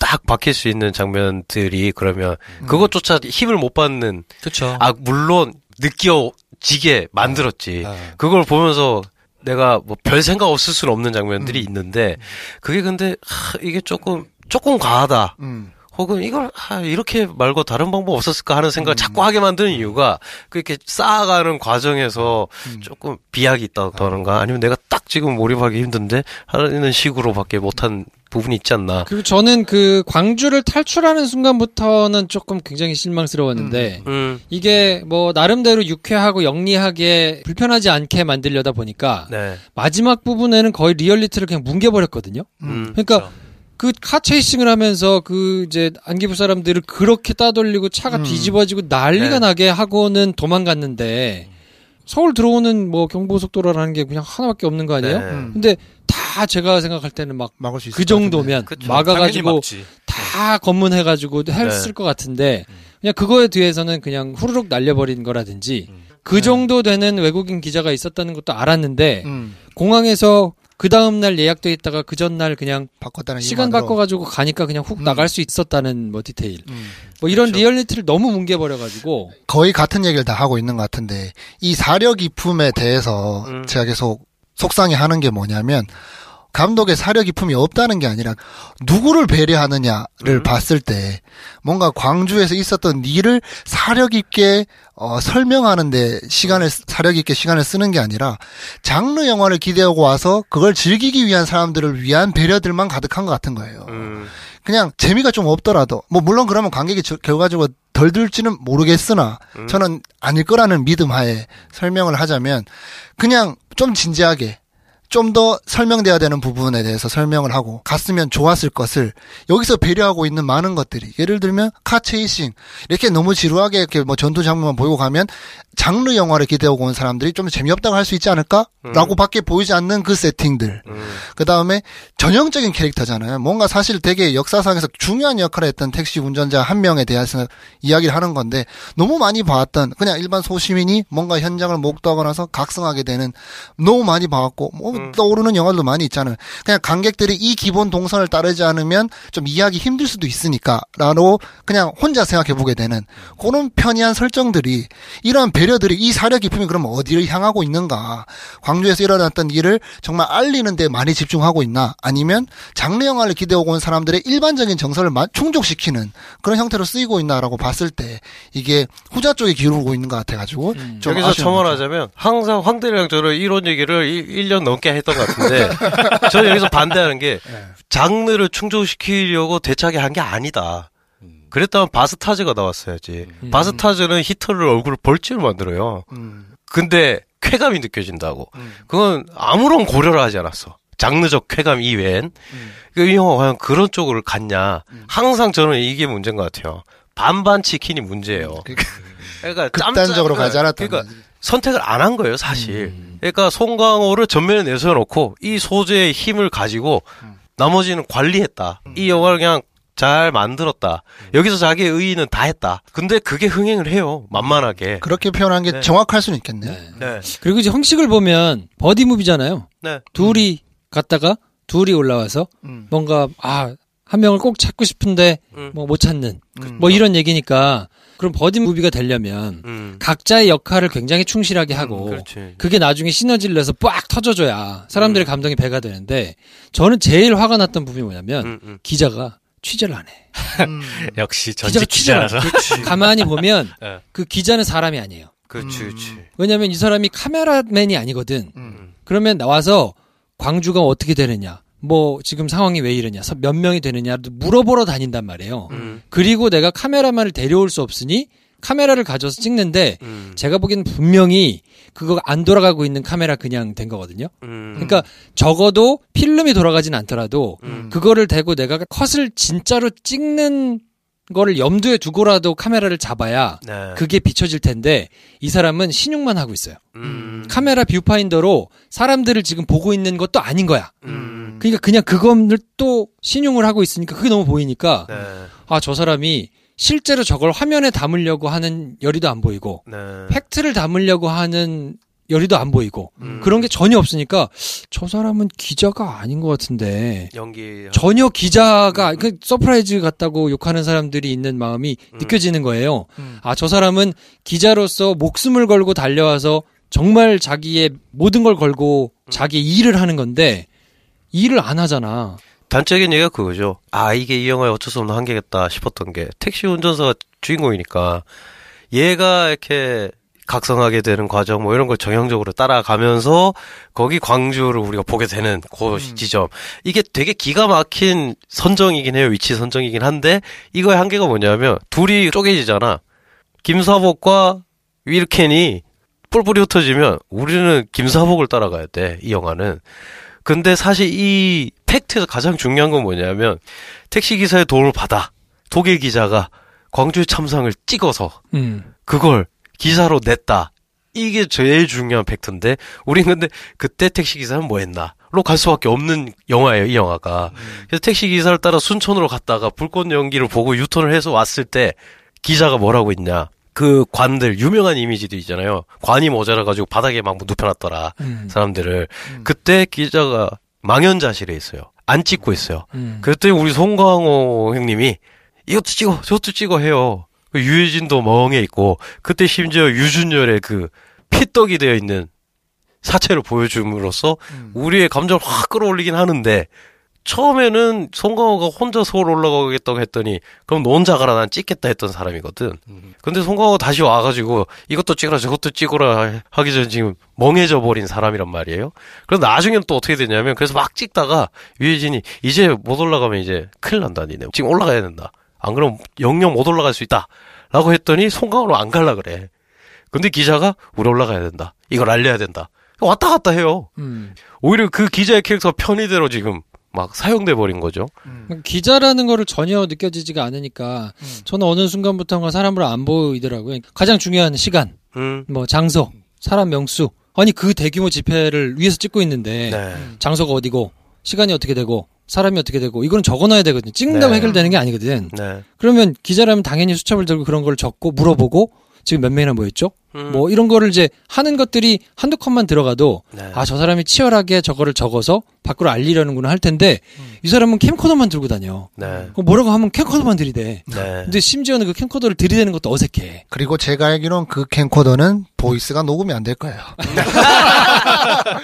딱 박힐 수 있는 장면들이 그러면 음. 그것조차 힘을 못 받는 그렇죠. 아 물론 느껴지게 만들었지 아. 그걸 보면서 내가 뭐 별 생각 없을 수는 없는 장면들이 음. 있는데 그게 근데 하, 이게 조금 조금 과하다 음. 혹은 이걸 아, 이렇게 말고 다른 방법 없었을까 하는 생각을 음. 자꾸 하게 만드는 이유가 그렇게 쌓아가는 과정에서 음. 조금 비약이 있다던가 아니면 내가 딱 지금 몰입하기 힘든데 하는 식으로밖에 못한 부분이 있지 않나. 그리고 저는 그 광주를 탈출하는 순간부터는 조금 굉장히 실망스러웠는데 음, 이게 뭐 나름대로 유쾌하고 영리하게 불편하지 않게 만들려다 보니까 네. 마지막 부분에는 거의 리얼리티를 그냥 뭉개버렸거든요. 음, 그러니까 그카 체이싱을 하면서 그 이제 안기부 사람들을 그렇게 따돌리고 차가 음. 뒤집어지고 난리가 네. 나게 하고는 도망갔는데 서울 들어오는 뭐 경부고속도로라는 게 그냥 하나밖에 없는 거 아니에요? 네. 음. 근데 다 제가 생각할 때는 막 막을 수 있을 그것 같은데. 정도면 그쵸. 막아가지고. 다다 검문해가지고 했을 네. 것 같은데 그냥 그거에 대해서는 그냥 후루룩 날려버린 거라든지 음. 네. 그 정도 되는 외국인 기자가 있었다는 것도 알았는데 음, 공항에서 그 다음 날 예약돼 있다가 그 전날 그냥 바꿨다는 시간 이유만으로. 바꿔가지고 가니까 그냥 훅 음. 나갈 수 있었다는 뭐 디테일 음. 뭐 이런 그렇죠. 리얼리티를 너무 뭉개버려가지고 거의 같은 얘기를 다 하고 있는 것 같은데 이 사려 깊음에 대해서 음. 제가 계속 속상해 하는 게 뭐냐면 감독의 사려 깊음이 없다는 게 아니라 누구를 배려하느냐를 음. 봤을 때 뭔가 광주에서 있었던 일을 사려 깊게 어, 설명하는데 시간을 사려 깊게 시간을 쓰는 게 아니라 장르 영화를 기대하고 와서 그걸 즐기기 위한 사람들을 위한 배려들만 가득한 것 같은 거예요. 음. 그냥 재미가 좀 없더라도 뭐 물론 그러면 관객이 저- 결과적으로 덜 들지는 모르겠으나 음. 저는 아닐 거라는 믿음 하에 설명을 하자면 그냥 좀 진지하게 좀 더 설명돼야 되는 부분에 대해서 설명을 하고 갔으면 좋았을 것을 여기서 배려하고 있는 많은 것들이 예를 들면 카 체이싱 이렇게 너무 지루하게 이렇게 뭐 전투 장면만 보이고 가면 장르 영화를 기대하고 온 사람들이 좀 재미없다고 할 수 있지 않을까라고밖에 보이지 않는 그 세팅들 음. 그 다음에 전형적인 캐릭터잖아요. 뭔가 사실 되게 역사상에서 중요한 역할을 했던 택시 운전자 한 명에 대해서 이야기를 하는 건데 너무 많이 봐왔던 그냥 일반 소시민이 뭔가 현장을 목도하고 나서 각성하게 되는 너무 많이 봐왔고 뭐 음. 떠오르는 영화도 많이 있잖아요. 그냥 관객들이 이 기본 동선을 따르지 않으면 좀 이해하기 힘들 수도 있으니까라고 그냥 혼자 생각해 보게 되는 그런 편이한 설정들이 이러한 배려들이 이 사려 기품이 그럼 어디를 향하고 있는가? 광주에서 일어났던 일을 정말 알리는 데 많이 집중하고 있나? 아니면 장르 영화를 기대하고 온 사람들의 일반적인 정서를 마- 충족시키는 그런 형태로 쓰이고 있나라고 봤을 때 이게 후자 쪽에 기울고 있는 것 같아가지고 좀 여기서. 첨언하자면 항상 황대리랑 저는 이런 얘기를 1, 년 넘게 했던 것 같은데 <laughs> 저는 여기서 반대하는 게 장르를 충족시키려고 대차게 한 게 아니다. 그랬다면 바스타즈가 나왔어야지. 음. 바스타즈는 히터를 얼굴을 벌집을 만들어요. 음, 근데 쾌감이 느껴진다고. 음. 그건 아무런 고려를 하지 않았어. 장르적 쾌감 이외엔. 음. 그이 영화 과연 그런 쪽으로 갔냐. 항상 저는 이게 문제인 것 같아요. 반반 치킨이 문제예요. 그러니까 극단적으로 짬짬- 가지 않았던 그러니까. 선택을 안 한 거예요, 사실. 음. 그러니까 송강호를 전면에 내세워놓고 이 소재의 힘을 가지고 나머지는 관리했다. 이 영화를 그냥 잘 만들었다. 여기서 자기의 의의는 다 했다. 근데 그게 흥행을 해요. 만만하게. 그렇게 표현한 게 네. 정확할 수는 있겠네요. 네. 네. 그리고 이제 형식을 보면 buddy movie잖아요. 네. 둘이 갔다가 둘이 올라와서 음. 뭔가 아 한 명을 꼭 찾고 싶은데 음. 뭐 못 찾는 음. 뭐 이런 얘기니까 그럼 buddy movie가 되려면 음. 각자의 역할을 굉장히 충실하게 하고 그렇지. 그게 나중에 시너지를 내서 빡 터져줘야 사람들의 감동이 배가 되는데 저는 제일 화가 났던 부분이 뭐냐면 음, 음. 기자가 취재를 안 해. 음. <laughs> 역시 기자가 전직 취재를 안 기자라서. 해. <laughs> 가만히 보면 네. 그 기자는 사람이 아니에요. 그렇지, 음. 그렇지. 왜냐면 이 사람이 카메라맨이 아니거든. 음. 그러면 나와서 광주가 어떻게 되느냐, 뭐 지금 상황이 왜 이러냐, 서- 몇 명이 되느냐 물어보러 다닌단 말이에요. 음. 그리고 내가 카메라만을 데려올 수 없으니 카메라를 가져서 찍는데 음. 제가 보기엔 분명히 그거 안 돌아가고 있는 카메라 그냥 된 거거든요. 음. 그러니까 적어도 필름이 돌아가진 않더라도 음. 그거를 대고 내가 컷을 진짜로 찍는 거를 염두에 두고라도 카메라를 잡아야 네. 그게 비춰질 텐데 이 사람은 시늉만 하고 있어요. 음. 카메라 뷰파인더로 사람들을 지금 보고 있는 것도 아닌 거야. 음. 그러니까 그냥 그거를 또 시늉을 하고 있으니까 그게 너무 보이니까 네. 아 저 사람이 실제로 저걸 화면에 담으려고 하는 열의도 안 보이고 네. 팩트를 담으려고 하는 열의도 안 보이고 음. 그런 게 전혀 없으니까 저 사람은 기자가 아닌 것 같은데 연기. 전혀 기자가 그 서프라이즈 같다고 욕하는 사람들이 있는 마음이 음. 느껴지는 거예요. 음. 아 저 사람은 기자로서 목숨을 걸고 달려와서 정말 자기의 모든 걸 걸고 음. 자기 일을 하는 건데 일을 안 하잖아. 단적인 얘기가 그거죠. 아, 이게 이 영화의 어쩔 수 없는 한계겠다 싶었던 게 택시 운전사가 주인공이니까 얘가 이렇게 각성하게 되는 과정 뭐 이런 걸 정형적으로 따라가면서 거기 광주를 우리가 보게 되는 그 지점. 이게 되게 기가 막힌 선정이긴 해요. 위치 선정이긴 한데 이거의 한계가 뭐냐면 둘이 쪼개지잖아. 김사복과 윌켄이 뿔뿔이 흩어지면 우리는 김사복을 따라가야 돼 이 영화는 근데 사실 이 팩트에서 가장 중요한 건 뭐냐면 택시 기사의 도움을 받아 독일 기자가 광주 참상을 찍어서 음. 그걸 기사로 냈다. 이게 제일 중요한 팩트인데 우린 근데 그때 택시 기사는 뭐 했나? 갈 수밖에 없는 영화예요, 이 영화가. 그래서 택시 기사를 따라 순천으로 갔다가 불꽃 연기를 보고 유턴을 해서 왔을 때 기자가 뭐라고 했냐. 그 관들 유명한 이미지도 있잖아요. 관이 모자라 가지고 바닥에 막 눕혀놨더라 음. 사람들을. 그때 기자가 망연자실에 있어요. 안 찍고 있어요. 음. 그랬더니 우리 송강호 형님이 이것도 찍어, 저것도 찍어 해요. 그 유해진도 멍해 있고 그때 심지어 유준열의 그 피떡이 되어 있는 사체를 보여줌으로써 우리의 감정을 확 끌어올리긴 하는데 처음에는 송강호가 혼자 서울 올라가겠다고 했더니 그럼 너 혼자 가라 난 찍겠다 했던 사람이거든. 근데 송강호 다시 와가지고 이것도 찍어라 저것도 찍어라 하기 전에 지금 멍해져 버린 사람이란 말이에요. 그래서 나중에는 또 어떻게 되냐면 그래서 막 찍다가 유해진이 이제 못 올라가면 이제 큰일 난다 니네 지금 올라가야 된다. 안 그러면 영영 못 올라갈 수 있다. 라고 했더니 송강호로 안 갈라 그래. 근데 기자가 우리 올라가야 된다. 이걸 알려야 된다. 왔다 갔다 해요. 음. 오히려 그 기자의 캐릭터가 편의대로 지금 막 사용돼 버린 거죠. 기자라는 거를 전혀 느껴지지가 않으니까 저는 어느 순간부터가 사람으로 안 보이더라고요. 가장 중요한 시간, 음. 뭐 장소, 사람 명수. 아니 그 대규모 집회를 위해서 찍고 있는데 네. 장소가 어디고 시간이 어떻게 되고 사람이 어떻게 되고 이거는 적어놔야 되거든요. 찍는다고 네. 해결되는 게 아니거든. 네. 그러면 기자라면 당연히 수첩을 들고 그런 걸 적고 물어보고 지금 몇 명이나 모였죠? 음. 뭐 이런 거를 이제 하는 것들이 한두 컷만 들어가도 네. 아 저 사람이 치열하게 저거를 적어서 밖으로 알리려는구나 할 텐데 이 사람은 캠코더만 들고 다녀. 네. 그럼 뭐라고 하면 캠코더만 들이대. 네. 근데 심지어는 그 캠코더를 들이대는 것도 어색해. 그리고 제가 알기로는 그 캠코더는 voice가 녹음이 안 될 거예요. <laughs>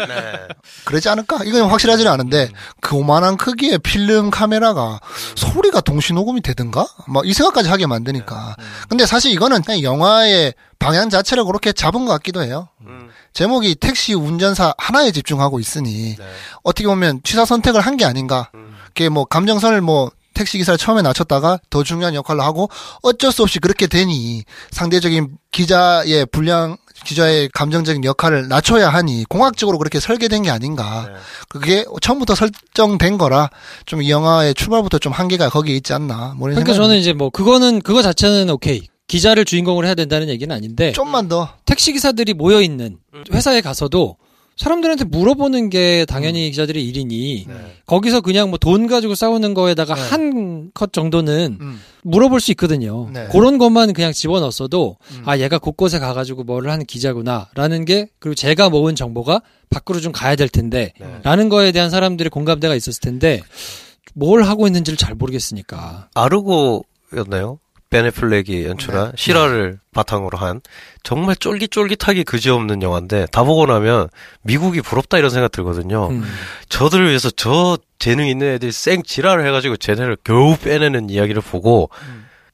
네. 그러지 않을까? 이건 확실하지는 않은데 그만한 크기의 필름 카메라가 소리가 동시 녹음이 되든가? 막 이 생각까지 하게 만드니까. 근데 사실 이거는 그냥 영화의 방향 자체를 그렇게 잡은 것 같기도 해요. 음. 제목이 택시 운전사 하나에 집중하고 있으니 네. 어떻게 보면 취사 선택을 한 게 아닌가. 음. 그게 뭐 감정선을 뭐 택시 기사를 처음에 낮췄다가 더 중요한 역할로 하고 어쩔 수 없이 그렇게 되니 상대적인 기자의 분량 기자의 감정적인 역할을 낮춰야 하니 공학적으로 그렇게 설계된 게 아닌가. 네. 그게 처음부터 설정된 거라 좀 이 영화의 출발부터 좀 한계가 거기에 있지 않나. 뭐 그러니까 저는 이제 뭐 그거는 그거 자체는 오케이. 기자를 주인공으로 해야 된다는 얘기는 아닌데 좀만 더 택시 기사들이 모여 있는 회사에 가서도 사람들한테 물어보는 게 당연히 기자들의 일이니 네. 거기서 그냥 뭐 돈 가지고 싸우는 거에다가 네. 한컷 정도는 음. 물어볼 수 있거든요. 네. 그런 것만 그냥 집어넣었어도 음. 아 얘가 곳곳에 가가지고 뭐를 하는 기자구나라는 게 그리고 제가 모은 정보가 밖으로 좀 가야 될 텐데 네. 라는 거에 대한 사람들의 공감대가 있었을 텐데 뭘 하고 있는지를 잘 모르겠으니까. 아르고였나요? 베네플렉이 연출한 실화를 바탕으로 한 정말 쫄깃쫄깃하기 그지없는 영화인데 다 보고 나면 미국이 부럽다 이런 생각 들거든요. 음. 저들을 위해서 저 재능 있는 애들이 생 지랄을 해가지고 쟤네를 겨우 빼내는 이야기를 보고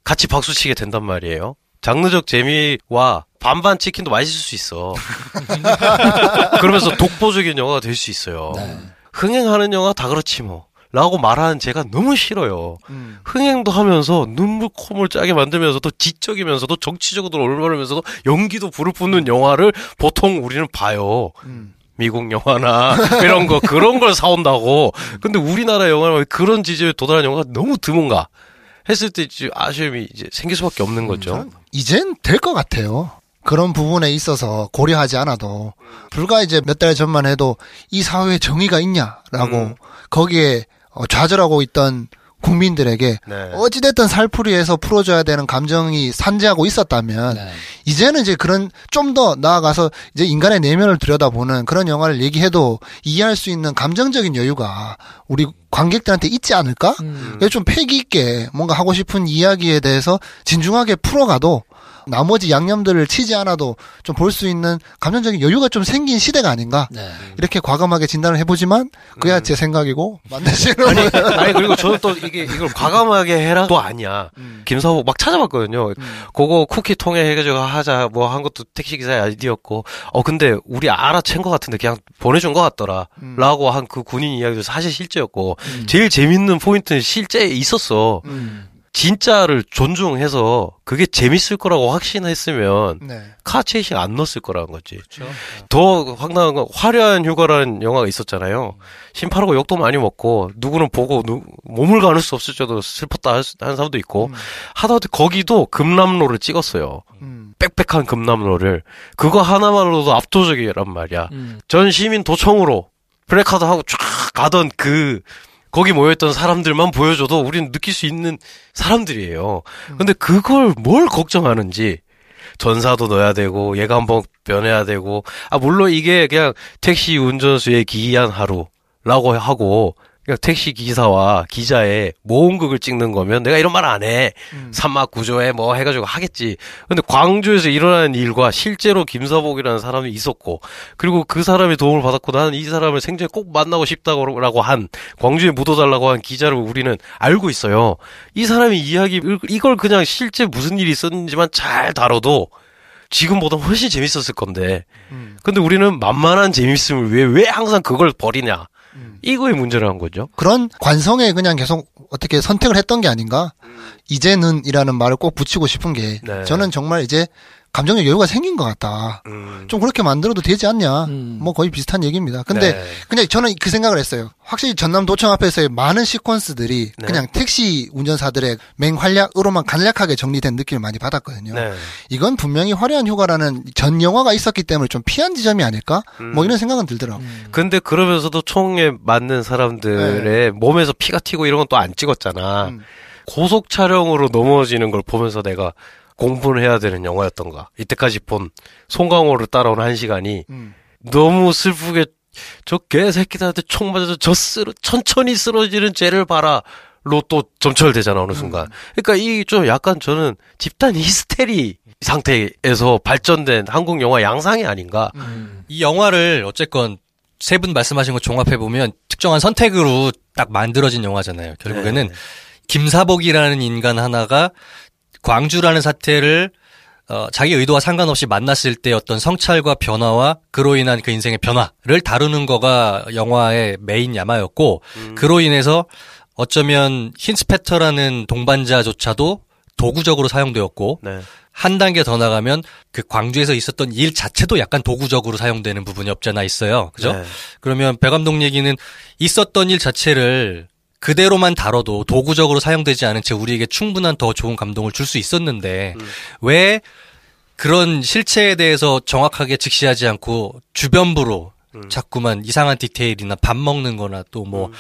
같이 박수 치게 된단 말이에요. 장르적 재미와 반반 치킨도 맛있을 수 있어. <laughs> 그러면서 독보적인 영화가 될 수 있어요. 네. 흥행하는 영화 다 그렇지 뭐. 라고 말하는 제가 너무 싫어요. 음. 흥행도 하면서 눈물 콧물 짜게 만들면서도 지적이면서도 정치적으로 올바르면서도 연기도 불을 뿜는 영화를 보통 우리는 봐요. 음. 미국 영화나 <laughs> 이런 거 그런 걸 사온다고. 근데 우리나라 영화는 왜 그런 지점에 도달한 영화가 너무 드문가 했을 때 이제 아쉬움이 이제 생길 수밖에 없는 거죠. 이젠 될 것 같아요. 그런 부분에 있어서 고려하지 않아도 불과 이제 몇 달 전만 해도 이 사회에 정의가 있냐라고 음. 거기에 어, 좌절하고 있던 국민들에게 네. 어찌됐든 살풀이해서 풀어줘야 되는 감정이 산재하고 있었다면 네. 이제는 이제 그런 좀 더 나아가서 이제 인간의 내면을 들여다보는 그런 영화를 얘기해도 이해할 수 있는 감정적인 여유가 우리 관객들한테 있지 않을까? 음. 그래서 좀 패기 있게 뭔가 하고 싶은 이야기에 대해서 진중하게 풀어가도 나머지 양념들을 치지 않아도 좀 볼 수 있는 감정적인 여유가 좀 생긴 시대가 아닌가. 네. 이렇게 과감하게 진단을 해보지만 그야 제 생각이고 만드시는 아니, 분은 아니 그리고 저는 또 이게 이걸 과감하게 해라도 아니야. 김사호 막 찾아봤거든요. 그거 쿠키 통해 해가지고 하자 뭐 한 것도 택시 기사의 아이디였고. 어 근데 우리 알아챈 것 같은데 그냥 보내준 것 같더라라고 한 그 군인 이야기도 사실 실제였고. 제일 재밌는 포인트는 실제 있었어. 음. 진짜를 존중해서 그게 재밌을 거라고 확신했으면 네. car chasing 안 넣었을 거라는 거지. 더 황당한 건 화려한 휴가라는 영화가 있었잖아요. 신파라고 욕도 많이 먹고 누구는 보고 누- 몸을 가눌 수 없을 정도로 슬펐다 하는 사람도 있고 하다못해 거기도 금남로를 찍었어요. 음. 빽빽한 금남로를 그거 하나만으로도 압도적이란 말이야. 음. 전 시민 도청으로 플래카드 하고 쫙 가던 그 거기 모여있던 사람들만 보여줘도 우리는 느낄 수 있는 사람들이에요. 근데 그걸 뭘 걱정하는지 전사도 넣어야 되고 얘가 한번 변해야 되고 아 물론 이게 그냥 택시 운전수의 기이한 하루라고 하고 그냥 택시 기사와 기자의 모험극을 찍는 거면 내가 이런 말 안 해. 산막 구조에 뭐 해가지고 하겠지. 근데 광주에서 일어나는 일과 실제로 김사복이라는 사람이 있었고, 그리고 그 사람의 도움을 받았고, 나는 이 사람을 생전에 꼭 만나고 싶다고 한, 광주에 묻어달라고 한 기자를 우리는 알고 있어요. 이 사람의 이야기, 이걸 그냥 실제 무슨 일이 있었는지만 잘 다뤄도, 지금보다 훨씬 재밌었을 건데. 근데 우리는 만만한 재밌음을 위해 왜 항상 그걸 버리냐. 이거의 문제라는 거죠. 그런 관성에 그냥 계속 어떻게 선택을 했던 게 아닌가? 이제는이라는 말을 꼭 붙이고 싶은 게 네. 저는 정말 이제 감정의 여유가 생긴 것 같다. 음. 좀 그렇게 만들어도 되지 않냐? 음. 뭐 거의 비슷한 얘기입니다. 근데 네. 그냥 저는 그 생각을 했어요. 확실히 전남도청 앞에서의 많은 시퀀스들이 네. 그냥 택시 운전사들의 맹활약으로만 간략하게 정리된 느낌을 많이 받았거든요. 네. 이건 분명히 화려한 휴가라는 전 영화가 있었기 때문에 좀 피한 지점이 아닐까? 음. 뭐 이런 생각은 들더라고요. 근데 그러면서도 총에 맞는 사람들의 몸에서 피가 튀고 이런 건 또 안 찍었잖아. 음. 고속 촬영으로 넘어지는 걸 보면서 내가 공부를 해야 되는 영화였던가. 이때까지 본 송강호를 따라온 한 시간이 음. 너무 슬프게 저 개새끼들한테 총 맞아서 저 쓰러, 천천히 쓰러지는 쟤를 봐라. 로또 점철되잖아, 어느 순간. 그러니까 이 좀 약간 저는 집단 히스테리 상태에서 발전된 한국 영화 양상이 아닌가. 이 영화를 어쨌건 세 분 말씀하신 거 종합해 보면 특정한 선택으로 딱 만들어진 영화잖아요. 결국에는 네. 김사복이라는 인간 하나가 광주라는 사태를 어, 자기 의도와 상관없이 만났을 때 어떤 성찰과 변화와 그로 인한 그 인생의 변화를 다루는 거가 영화의 메인 야마였고 그로 인해서 어쩌면 힌스페터라는 동반자조차도 도구적으로 사용되었고 네. 한 단계 더 나가면 그 광주에서 있었던 일 자체도 약간 도구적으로 사용되는 부분이 없지 않아 있어요. 그죠? 네. 그러면 배 감독 얘기는 있었던 일 자체를 그대로만 다뤄도 도구적으로 사용되지 않은 채 우리에게 충분한 더 좋은 감동을 줄 수 있었는데 왜 그런 실체에 대해서 정확하게 직시하지 않고 주변부로 자꾸만 이상한 디테일이나 밥 먹는 거나 또뭐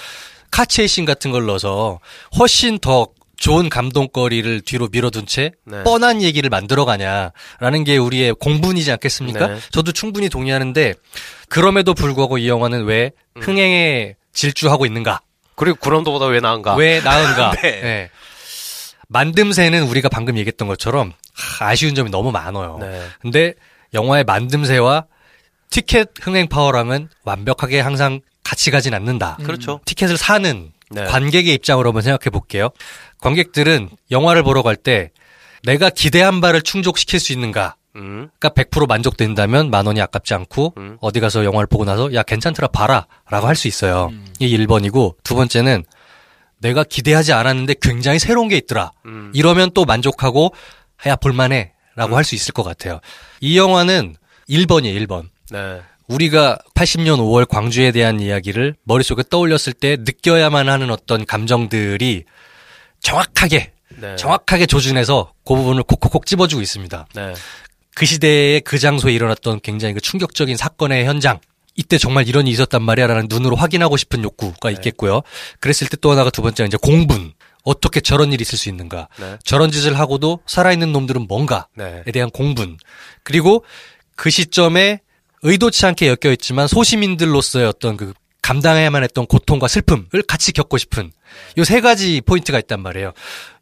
카체이신 같은 걸 넣어서 훨씬 더 좋은 감동거리를 뒤로 밀어둔 채 네. 뻔한 얘기를 만들어 가냐라는 게 우리의 공분이지 않겠습니까? 네. 저도 충분히 동의하는데 그럼에도 불구하고 이 영화는 왜 음. 흥행에 질주하고 있는가? 그리고 구럼도보다 왜 나은가? 왜 나은가? <laughs> 네. 예. 만듦새는 우리가 방금 얘기했던 것처럼 하, 아쉬운 점이 너무 많아요. 네. 근데 영화의 만듦새와 티켓 흥행 파워랑은 완벽하게 항상 같이 가진 않는다. 그렇죠. 티켓을 사는 네. 관객의 입장으로 한번 생각해 볼게요. 관객들은 영화를 보러 갈 때 내가 기대한 바를 충족시킬 수 있는가? 음. 그러니까 100% 만족된다면 만 원이 아깝지 않고 음. 어디 가서 영화를 보고 나서 야 괜찮더라 봐라 라고 할 수 있어요. 이게 1번이고 두 번째는 내가 기대하지 않았는데 굉장히 새로운 게 있더라. 음. 이러면 또 만족하고 야 볼만해 라고 할 수 있을 것 같아요. 이 영화는 1번이에요 1번. 네. 우리가 80년 5월 광주에 대한 이야기를 머릿속에 떠올렸을 때 느껴야만 하는 어떤 감정들이 정확하게 네. 정확하게 조준해서 그 부분을 콕콕콕 집어주고 있습니다. 네. 그 시대에 그 장소에 일어났던 굉장히 그 충격적인 사건의 현장. 이때 정말 이런 일이 있었단 말이야라는 눈으로 확인하고 싶은 욕구가 있겠고요. 그랬을 때 또 하나가 두 번째가 이제 공분. 어떻게 저런 일이 있을 수 있는가. 네. 저런 짓을 하고도 살아있는 놈들은 뭔가에 네. 대한 공분. 그리고 그 시점에 의도치 않게 엮여 있지만 소시민들로서의 어떤 그 감당해야만 했던 고통과 슬픔을 같이 겪고 싶은 요 세 가지 포인트가 있단 말이에요.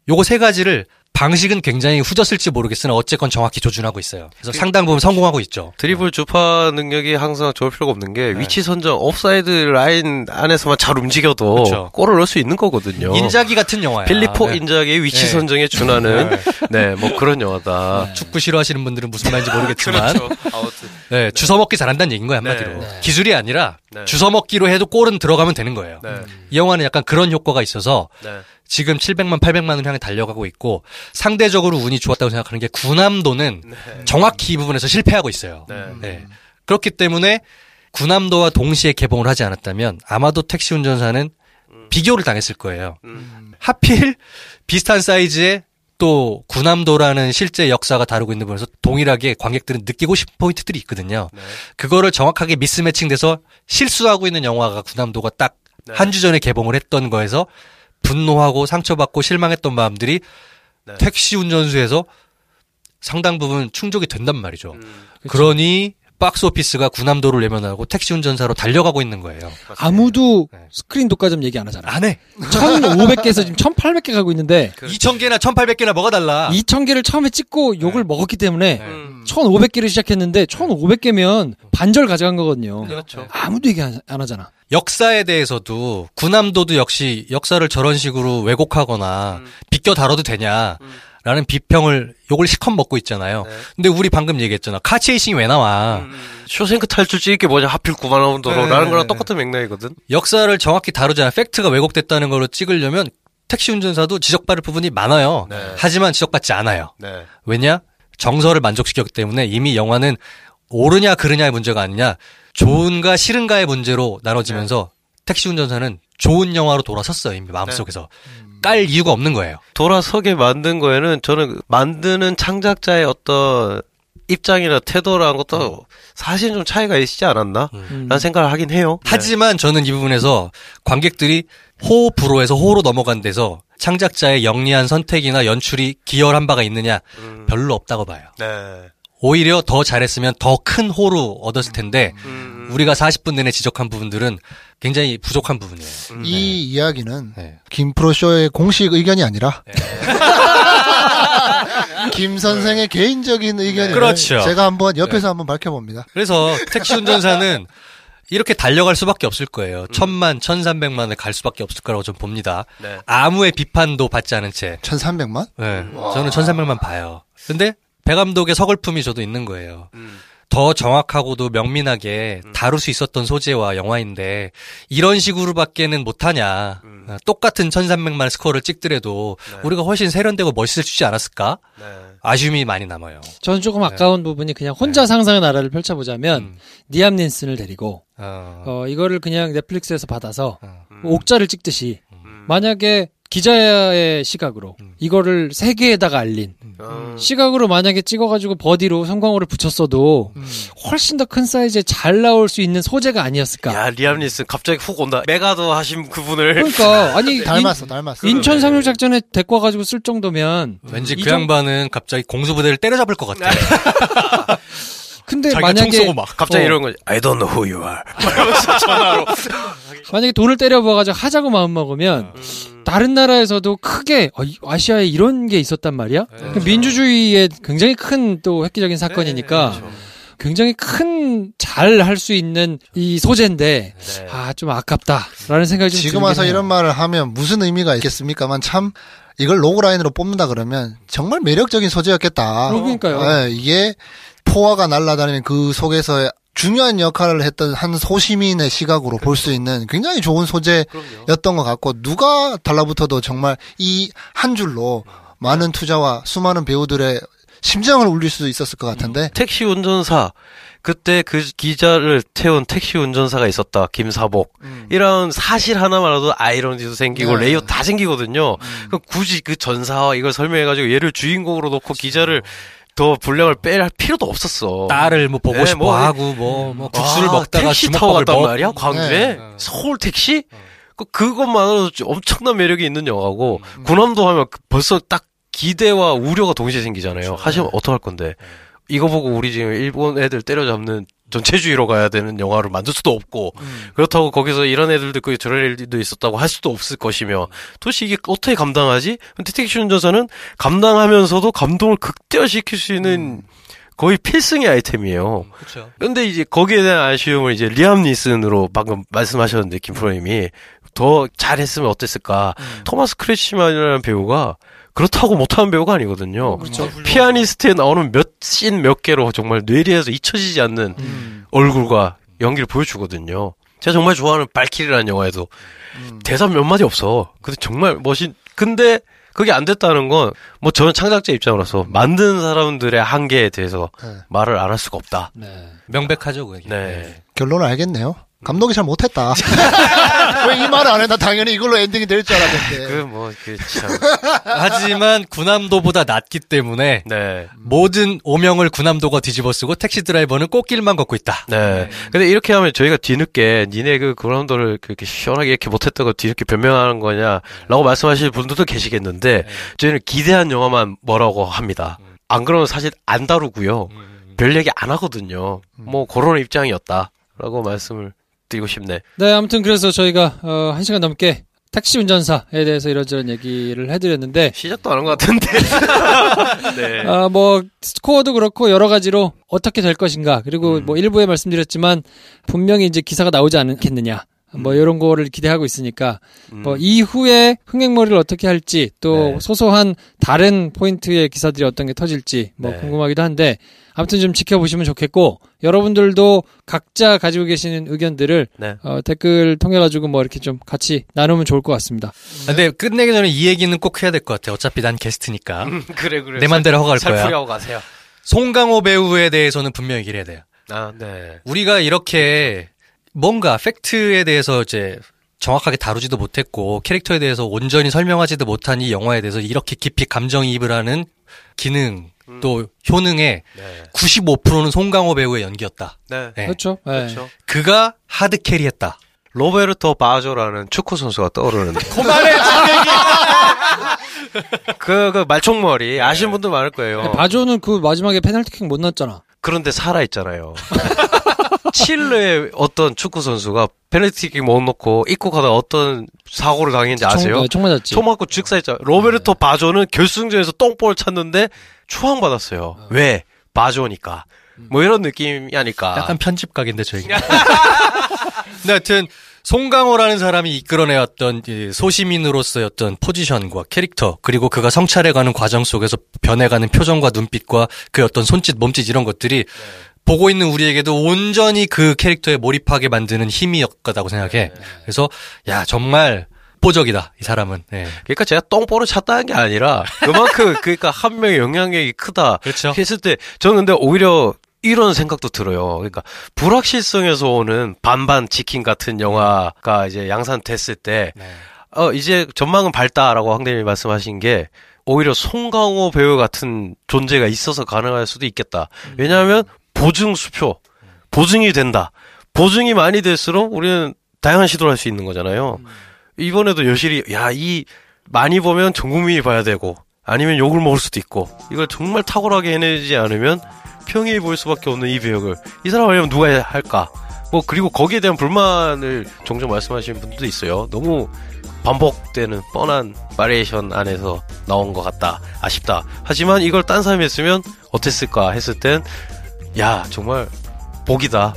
요거 세 가지를 방식은 굉장히 후졌을지 모르겠으나 어쨌건 정확히 조준하고 있어요. 그래서 상당 부분 성공하고 있죠. 드리블 주파 능력이 항상 좋을 필요가 없는 게 네. 위치 선정 옵사이드 라인 안에서만 잘 움직여도 그쵸. 골을 넣을 수 있는 거거든요. 인자기 같은 영화야. 필리포 네. 인자기의 위치 네. 선정에 준하는 네, 뭐 그런 영화다. 축구 싫어하시는 분들은 무슨 말인지 모르겠지만 그렇죠. 네, 주워 먹기 잘한다는 얘기인 거예요, 한마디로. 네. 기술이 아니라 네. 주워 먹기로 해도 골은 들어가면 되는 거예요. 네. 이 영화는 약간 그런 효과가 있어서 네. 지금 700만, 800만 을 향해 달려가고 있고 상대적으로 운이 좋았다고 생각하는 게 구남도는 정확히 이 부분에서 실패하고 있어요. 네. 네. 그렇기 때문에 구남도와 동시에 개봉을 하지 않았다면 아마도 택시 운전사는 비교를 당했을 거예요. 음. 하필 비슷한 사이즈의 또 군함도라는 실제 역사가 다루고 있는 부분에서 동일하게 관객들은 느끼고 싶은 포인트들이 있거든요. 네. 그거를 정확하게 미스매칭돼서 실수하고 있는 영화가 군함도가 딱 네. 한주 전에 개봉을 했던 거에서 분노하고 상처받고 실망했던 마음들이 네. 택시 운전수에서 상당 부분 충족이 된단 말이죠. 음, 그러니 박스 오피스가 군함도를 외면하고 택시 운전사로 달려가고 있는 거예요. 아무도 네. 스크린 독과점 얘기 안 하잖아. 안 해. 1,500개에서 지금 1,800개 가고 있는데 2,000개나 1,800개나 뭐가 달라. 2,000개를 처음에 찍고 욕을 먹었기 때문에 음. 1,500개를 시작했는데 1,500개면 반절 가져간 거거든요. 그렇죠. 아무도 얘기 안, 안 하잖아. 역사에 대해서도 군함도도 역시 역사를 저런 식으로 왜곡하거나 음. 비껴 다뤄도 되냐 라는 비평을 욕을 실컷 먹고 있잖아요. 네. 근데 우리 방금 얘기했잖아. car chasing이 왜 나와? 음. 쇼생크 탈출 찍을 게 뭐냐 하필 9만 원 도로라는 네. 거랑 똑같은 맥락이거든. 역사를 정확히 다루잖아. 팩트가 왜곡됐다는 걸로 찍으려면 택시 운전사도 지적받을 부분이 많아요. 네. 하지만 지적받지 않아요. 네. 왜냐? 정서를 만족시켰기 때문에 이미 영화는 옳으냐 그르냐의 문제가 아니냐 좋은가 싫은가의 문제로 나눠지면서 택시 운전사는 좋은 영화로 돌아섰어요 이미 마음속에서 깔 이유가 없는 거예요. 돌아서게 만든 거에는 저는 만드는 창작자의 어떤 입장이나 태도라는 것도 사실 좀 차이가 있지 않았나? 음. 라는 생각을 하긴 해요. 하지만 저는 이 부분에서 관객들이 호 불호에서 호로 넘어간 데서 창작자의 영리한 선택이나 연출이 기여한 바가 있느냐 음. 별로 없다고 봐요. 네. 오히려 더 잘했으면 더 큰 호로 얻었을 텐데 음. 우리가 40분 내내 지적한 부분들은 굉장히 부족한 부분이에요. 음. 이 이야기는 네. 김프로 쇼의 공식 의견이 아니라 <laughs> 김 선생의 개인적인 의견을 그렇죠. 제가 한번 옆에서 한번 밝혀봅니다. 그래서 택시 운전사는 이렇게 달려갈 수밖에 없을 거예요. 천만, 천삼백만을 갈 수밖에 없을 거라고 좀 봅니다. 네. 아무의 비판도 받지 않은 채. 1300만? 네, 저는 천삼백만 봐요. 근데 배 감독의 서글픔이 저도 있는 거예요. 음. 더 정확하고도 명민하게 다룰 수 있었던 소재와 영화인데 이런 식으로밖에는 못하냐. 음. 어, 똑같은 1300만 스코어를 찍더라도 네. 우리가 훨씬 세련되고 멋있을 수 있지 않았을까? 네. 아쉬움이 많이 남아요. 저는 조금 아까운 부분이 그냥 혼자 상상의 나라를 펼쳐보자면 음. 니암 닌슨을 데리고 어, 어, 이거를 그냥 넷플릭스에서 받아서 어. 음. 옥자를 찍듯이 음. 만약에 기자의 시각으로 음. 이거를 세계에다가 알린 어. 시각으로 만약에 찍어가지고 버디로 성광호를 붙였어도 음. 훨씬 더 큰 사이즈에 잘 나올 수 있는 소재가 아니었을까. 야, 리암 니슨 갑자기 훅 온다. 맥아더 하신 그분을. 그러니까 아니 <laughs> 닮았어, 닮았어. 인, 천 상륙 작전에 데리고 와가지고 쓸 정도면 왠지 이그 정- 양반은 갑자기 공수부대를 때려잡을 것 같아. <laughs> 근데 자기가 만약에 총 쏘고 막. 갑자기 어. 이런 거지. I don't know who you are. <laughs> 이러면서 전화로. <laughs> 만약에 돈을 때려 부어가지고 하자고 마음 먹으면 음. 다른 나라에서도 크게 어, 이- 아시아에 이런 게 있었단 말이야. 그 민주주의의 굉장히 큰 또 획기적인 사건이니까 그렇죠. 굉장히 큰 잘 할 수 있는 이 소재인데 네. 아좀 아깝다라는 생각이 좀 지금 와서 해요. 이런 말을 하면 무슨 의미가 있겠습니까만 참 이걸 로그라인으로 뽑는다 그러면 정말 매력적인 소재였겠다. 그러니까요. 예, 이게 포화가 날아다니는 그 속에서 중요한 역할을 했던 한 소시민의 시각으로 볼 수 있는 굉장히 좋은 소재였던 것 같고 누가 달라붙어도 정말 이 한 줄로 많은 투자와 수많은 배우들의 심장을 울릴 수 있었을 것 같은데 택시 운전사. 그때 그 기자를 태운 택시 운전사가 있었다. 김사복. 이런 사실 하나만으로도 아이러니도 생기고 네. layer 다 생기거든요. 그 굳이 그 전사와 이걸 설명해가지고 얘를 주인공으로 놓고 기자를 더 분량을 뺄 필요도 없었어. 딸을 뭐 보고 네, 싶어 뭐, 하고 뭐, 뭐 국수를 아, 먹다가 택시 타고 갔단 먹 말이야 광주에 네. 서울 택시 그 그것만으로도 좀 엄청난 매력이 있는 영화고 음. 군함도 하면 그 벌써 딱 기대와 우려가 동시에 생기잖아요. 그렇죠. 하시면 어떡할 건데 이거 보고 우리 지금 일본 애들 때려잡는 전체주의로 가야 되는 영화를 만들 수도 없고 음. 그렇다고 거기서 이런 애들도 있고 저런 애들도 있었다고 할 수도 없을 것이며 도대체 이게 어떻게 감당하지? 근데 택시 운전사는 감당하면서도 감동을 극대화시킬 수 있는 거의 필승의 아이템이에요. 그렇죠. 근데 이제 거기에 대한 아쉬움을 이제 리암 니슨으로 방금 말씀하셨는데 김프로님이 더 잘했으면 어땠을까? 토마스 크래치만이라는 배우가 그렇다고 못하는 배우가 아니거든요. 그렇죠. 피아니스트에 나오는 몇 씬 몇 개로 정말 뇌리에서 잊혀지지 않는 얼굴과 연기를 보여주거든요. 제가 정말 좋아하는 발키리라는 영화에도 대사 몇 마디 없어. 근데 정말 멋있. 근데 그게 안 됐다는 건 뭐 저는 창작자 입장으로서 만든 사람들의 한계에 대해서 네. 말을 안 할 수가 없다. 네. 명백하죠, 그게. 네. 결론을 알겠네요. 감독이 잘 못했다. <laughs> 왜 이 말을 안 해? 나 당연히 이걸로 엔딩이 될 줄 알았는데. 그 뭐 그 참. <laughs> 하지만 군함도보다 낫기 때문에 네. 모든 오명을 군함도가 뒤집어 쓰고 택시 드라이버는 꽃길만 걷고 있다. 네. 근데 이렇게 하면 저희가 뒤늦게 니네 그 그라운드를 그렇게 시원하게 이렇게 못했던 거 뒤늦게 변명하는 거냐라고 말씀하실 분들도 계시겠는데 저희는 기대한 영화만 뭐라고 합니다. 안 그러면 사실 안 다루고요. 별 얘기 안 하거든요. 뭐 그런 입장이었다라고 말씀을 드리고 싶네. 네, 아무튼 그래서 저희가 어, 한 시간 넘게 택시 운전사에 대해서 이런저런 얘기를 해드렸는데 시작도 안 한 것 같은데. <laughs> 네. 아, 뭐 스코어도 그렇고 여러 가지로 어떻게 될 것인가 그리고 음. 뭐 1부에 말씀드렸지만 분명히 이제 기사가 나오지 않겠느냐 뭐 이런 거를 기대하고 있으니까 음. 뭐 이후에 흥행몰이를 어떻게 할지 또 네. 소소한 다른 포인트의 기사들이 어떤 게 터질지 뭐 네. 궁금하기도 한데 아무튼 좀 지켜보시면 좋겠고 여러분들도 각자 가지고 계시는 의견들을 네. 어, 댓글 통해 가지고 뭐 이렇게 좀 같이 나누면 좋을 것 같습니다. 근데 끝내기 전에 이 얘기는 꼭 해야 될 것 같아. 어차피 난 게스트니까. 그래 그래. 내 맘대로 허가할 거야. 살풀이하고 가세요. 송강호 배우에 대해서는 분명히 얘기를 해야 돼요. 아, 네. 우리가 이렇게 뭔가 팩트에 대해서 이제 정확하게 다루지도 못했고 캐릭터에 대해서 온전히 설명하지도 못한 이 영화에 대해서 이렇게 깊이 감정이입을 하는 기능 또 효능의 네. 95%는 송강호 배우의 연기였다. 네. 네. 그렇죠. 네. 그렇죠. 그가 hard carry했다. 로베르토 바조라는 축구 선수가 떠오르는데. <laughs> 그만해 <laughs> 그, 그 말총머리 아시는 분들 많을 거예요. 바조는 그 마지막에 페널티킥 못 넣었잖아. 그런데 살아 있잖아요. <laughs> 칠레의 어떤 축구 선수가 페널티킥 못 넣고 입국하다 어떤 사고를 당했는지 아세요? 총, 네, 총 맞았지. 총 맞고 즉사했잖아요. 로베르토 바조는 결승전에서 똥볼을 찼는데 추앙 받았어요. 왜? 바조니까. 뭐 이런 느낌이 아닐까. 약간 편집각인데 저희가. <laughs> 근데 하여튼 송강호라는 사람이 이끌어내왔던 이 소시민으로서의 어떤 포지션과 캐릭터 그리고 그가 성찰해가는 과정 속에서 변해가는 표정과 눈빛과 그 어떤 손짓 몸짓 이런 것들이 보고 있는 우리에게도 온전히 그 캐릭터에 몰입하게 만드는 힘이었다고 생각해. 그래서 야 정말 보적이다 이 사람은. 네. 그러니까 제가 똥볼을 찼다는 게 아니라 그만큼 <laughs> 그러니까 한 명의 영향력이 크다. 그렇죠. 했을 때 저는 근데 오히려 이런 생각도 들어요. 그러니까 불확실성에서 오는 반반 치킨 같은 영화가 이제 양산됐을 때 네. 어, 이제 전망은 밝다라고 황대님이 말씀하신 게 오히려 송강호 배우 같은 존재가 있어서 가능할 수도 있겠다. 왜냐하면 보증 수표, 보증이 된다. 보증이 많이 될수록 우리는 다양한 시도를 할 수 있는 거잖아요. 이번에도 여실히 야, 이 많이 보면 전 국민이 봐야 되고 아니면 욕을 먹을 수도 있고 이걸 정말 탁월하게 해내지 않으면 평이해 보일 수밖에 없는 이 배역을 이 사람 아니면 누가 할까? 뭐 그리고 거기에 대한 불만을 종종 말씀하시는 분들도 있어요. 너무 반복되는 뻔한 바리에이션 안에서 나온 것 같다. 아쉽다. 하지만 이걸 딴 사람이 했으면 어땠을까 했을 땐, 야, 정말 복이다.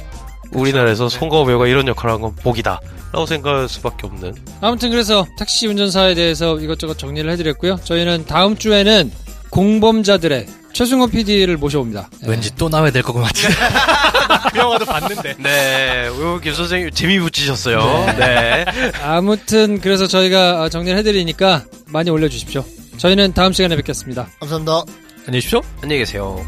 우리나라에서 송가호 배우가 이런 역할을 한 건 복이다. 라고 생각할 수밖에 없는. 아무튼 그래서 택시 운전사에 대해서 이것저것 정리를 해드렸고요. 저희는 다음 주에는 공범자들의 최승호 PD를 모셔옵니다. 네. 왠지 또 나와야 될것 같은데. <laughs> 그 영화도 봤는데. 네, 우김 선생님 재미 붙이셨어요. 네. 아무튼 그래서 저희가 정리를 해드리니까 많이 올려주십시오. 저희는 다음 시간에 뵙겠습니다. 감사합니다. 안녕히 계십시오. 안녕히 계세요.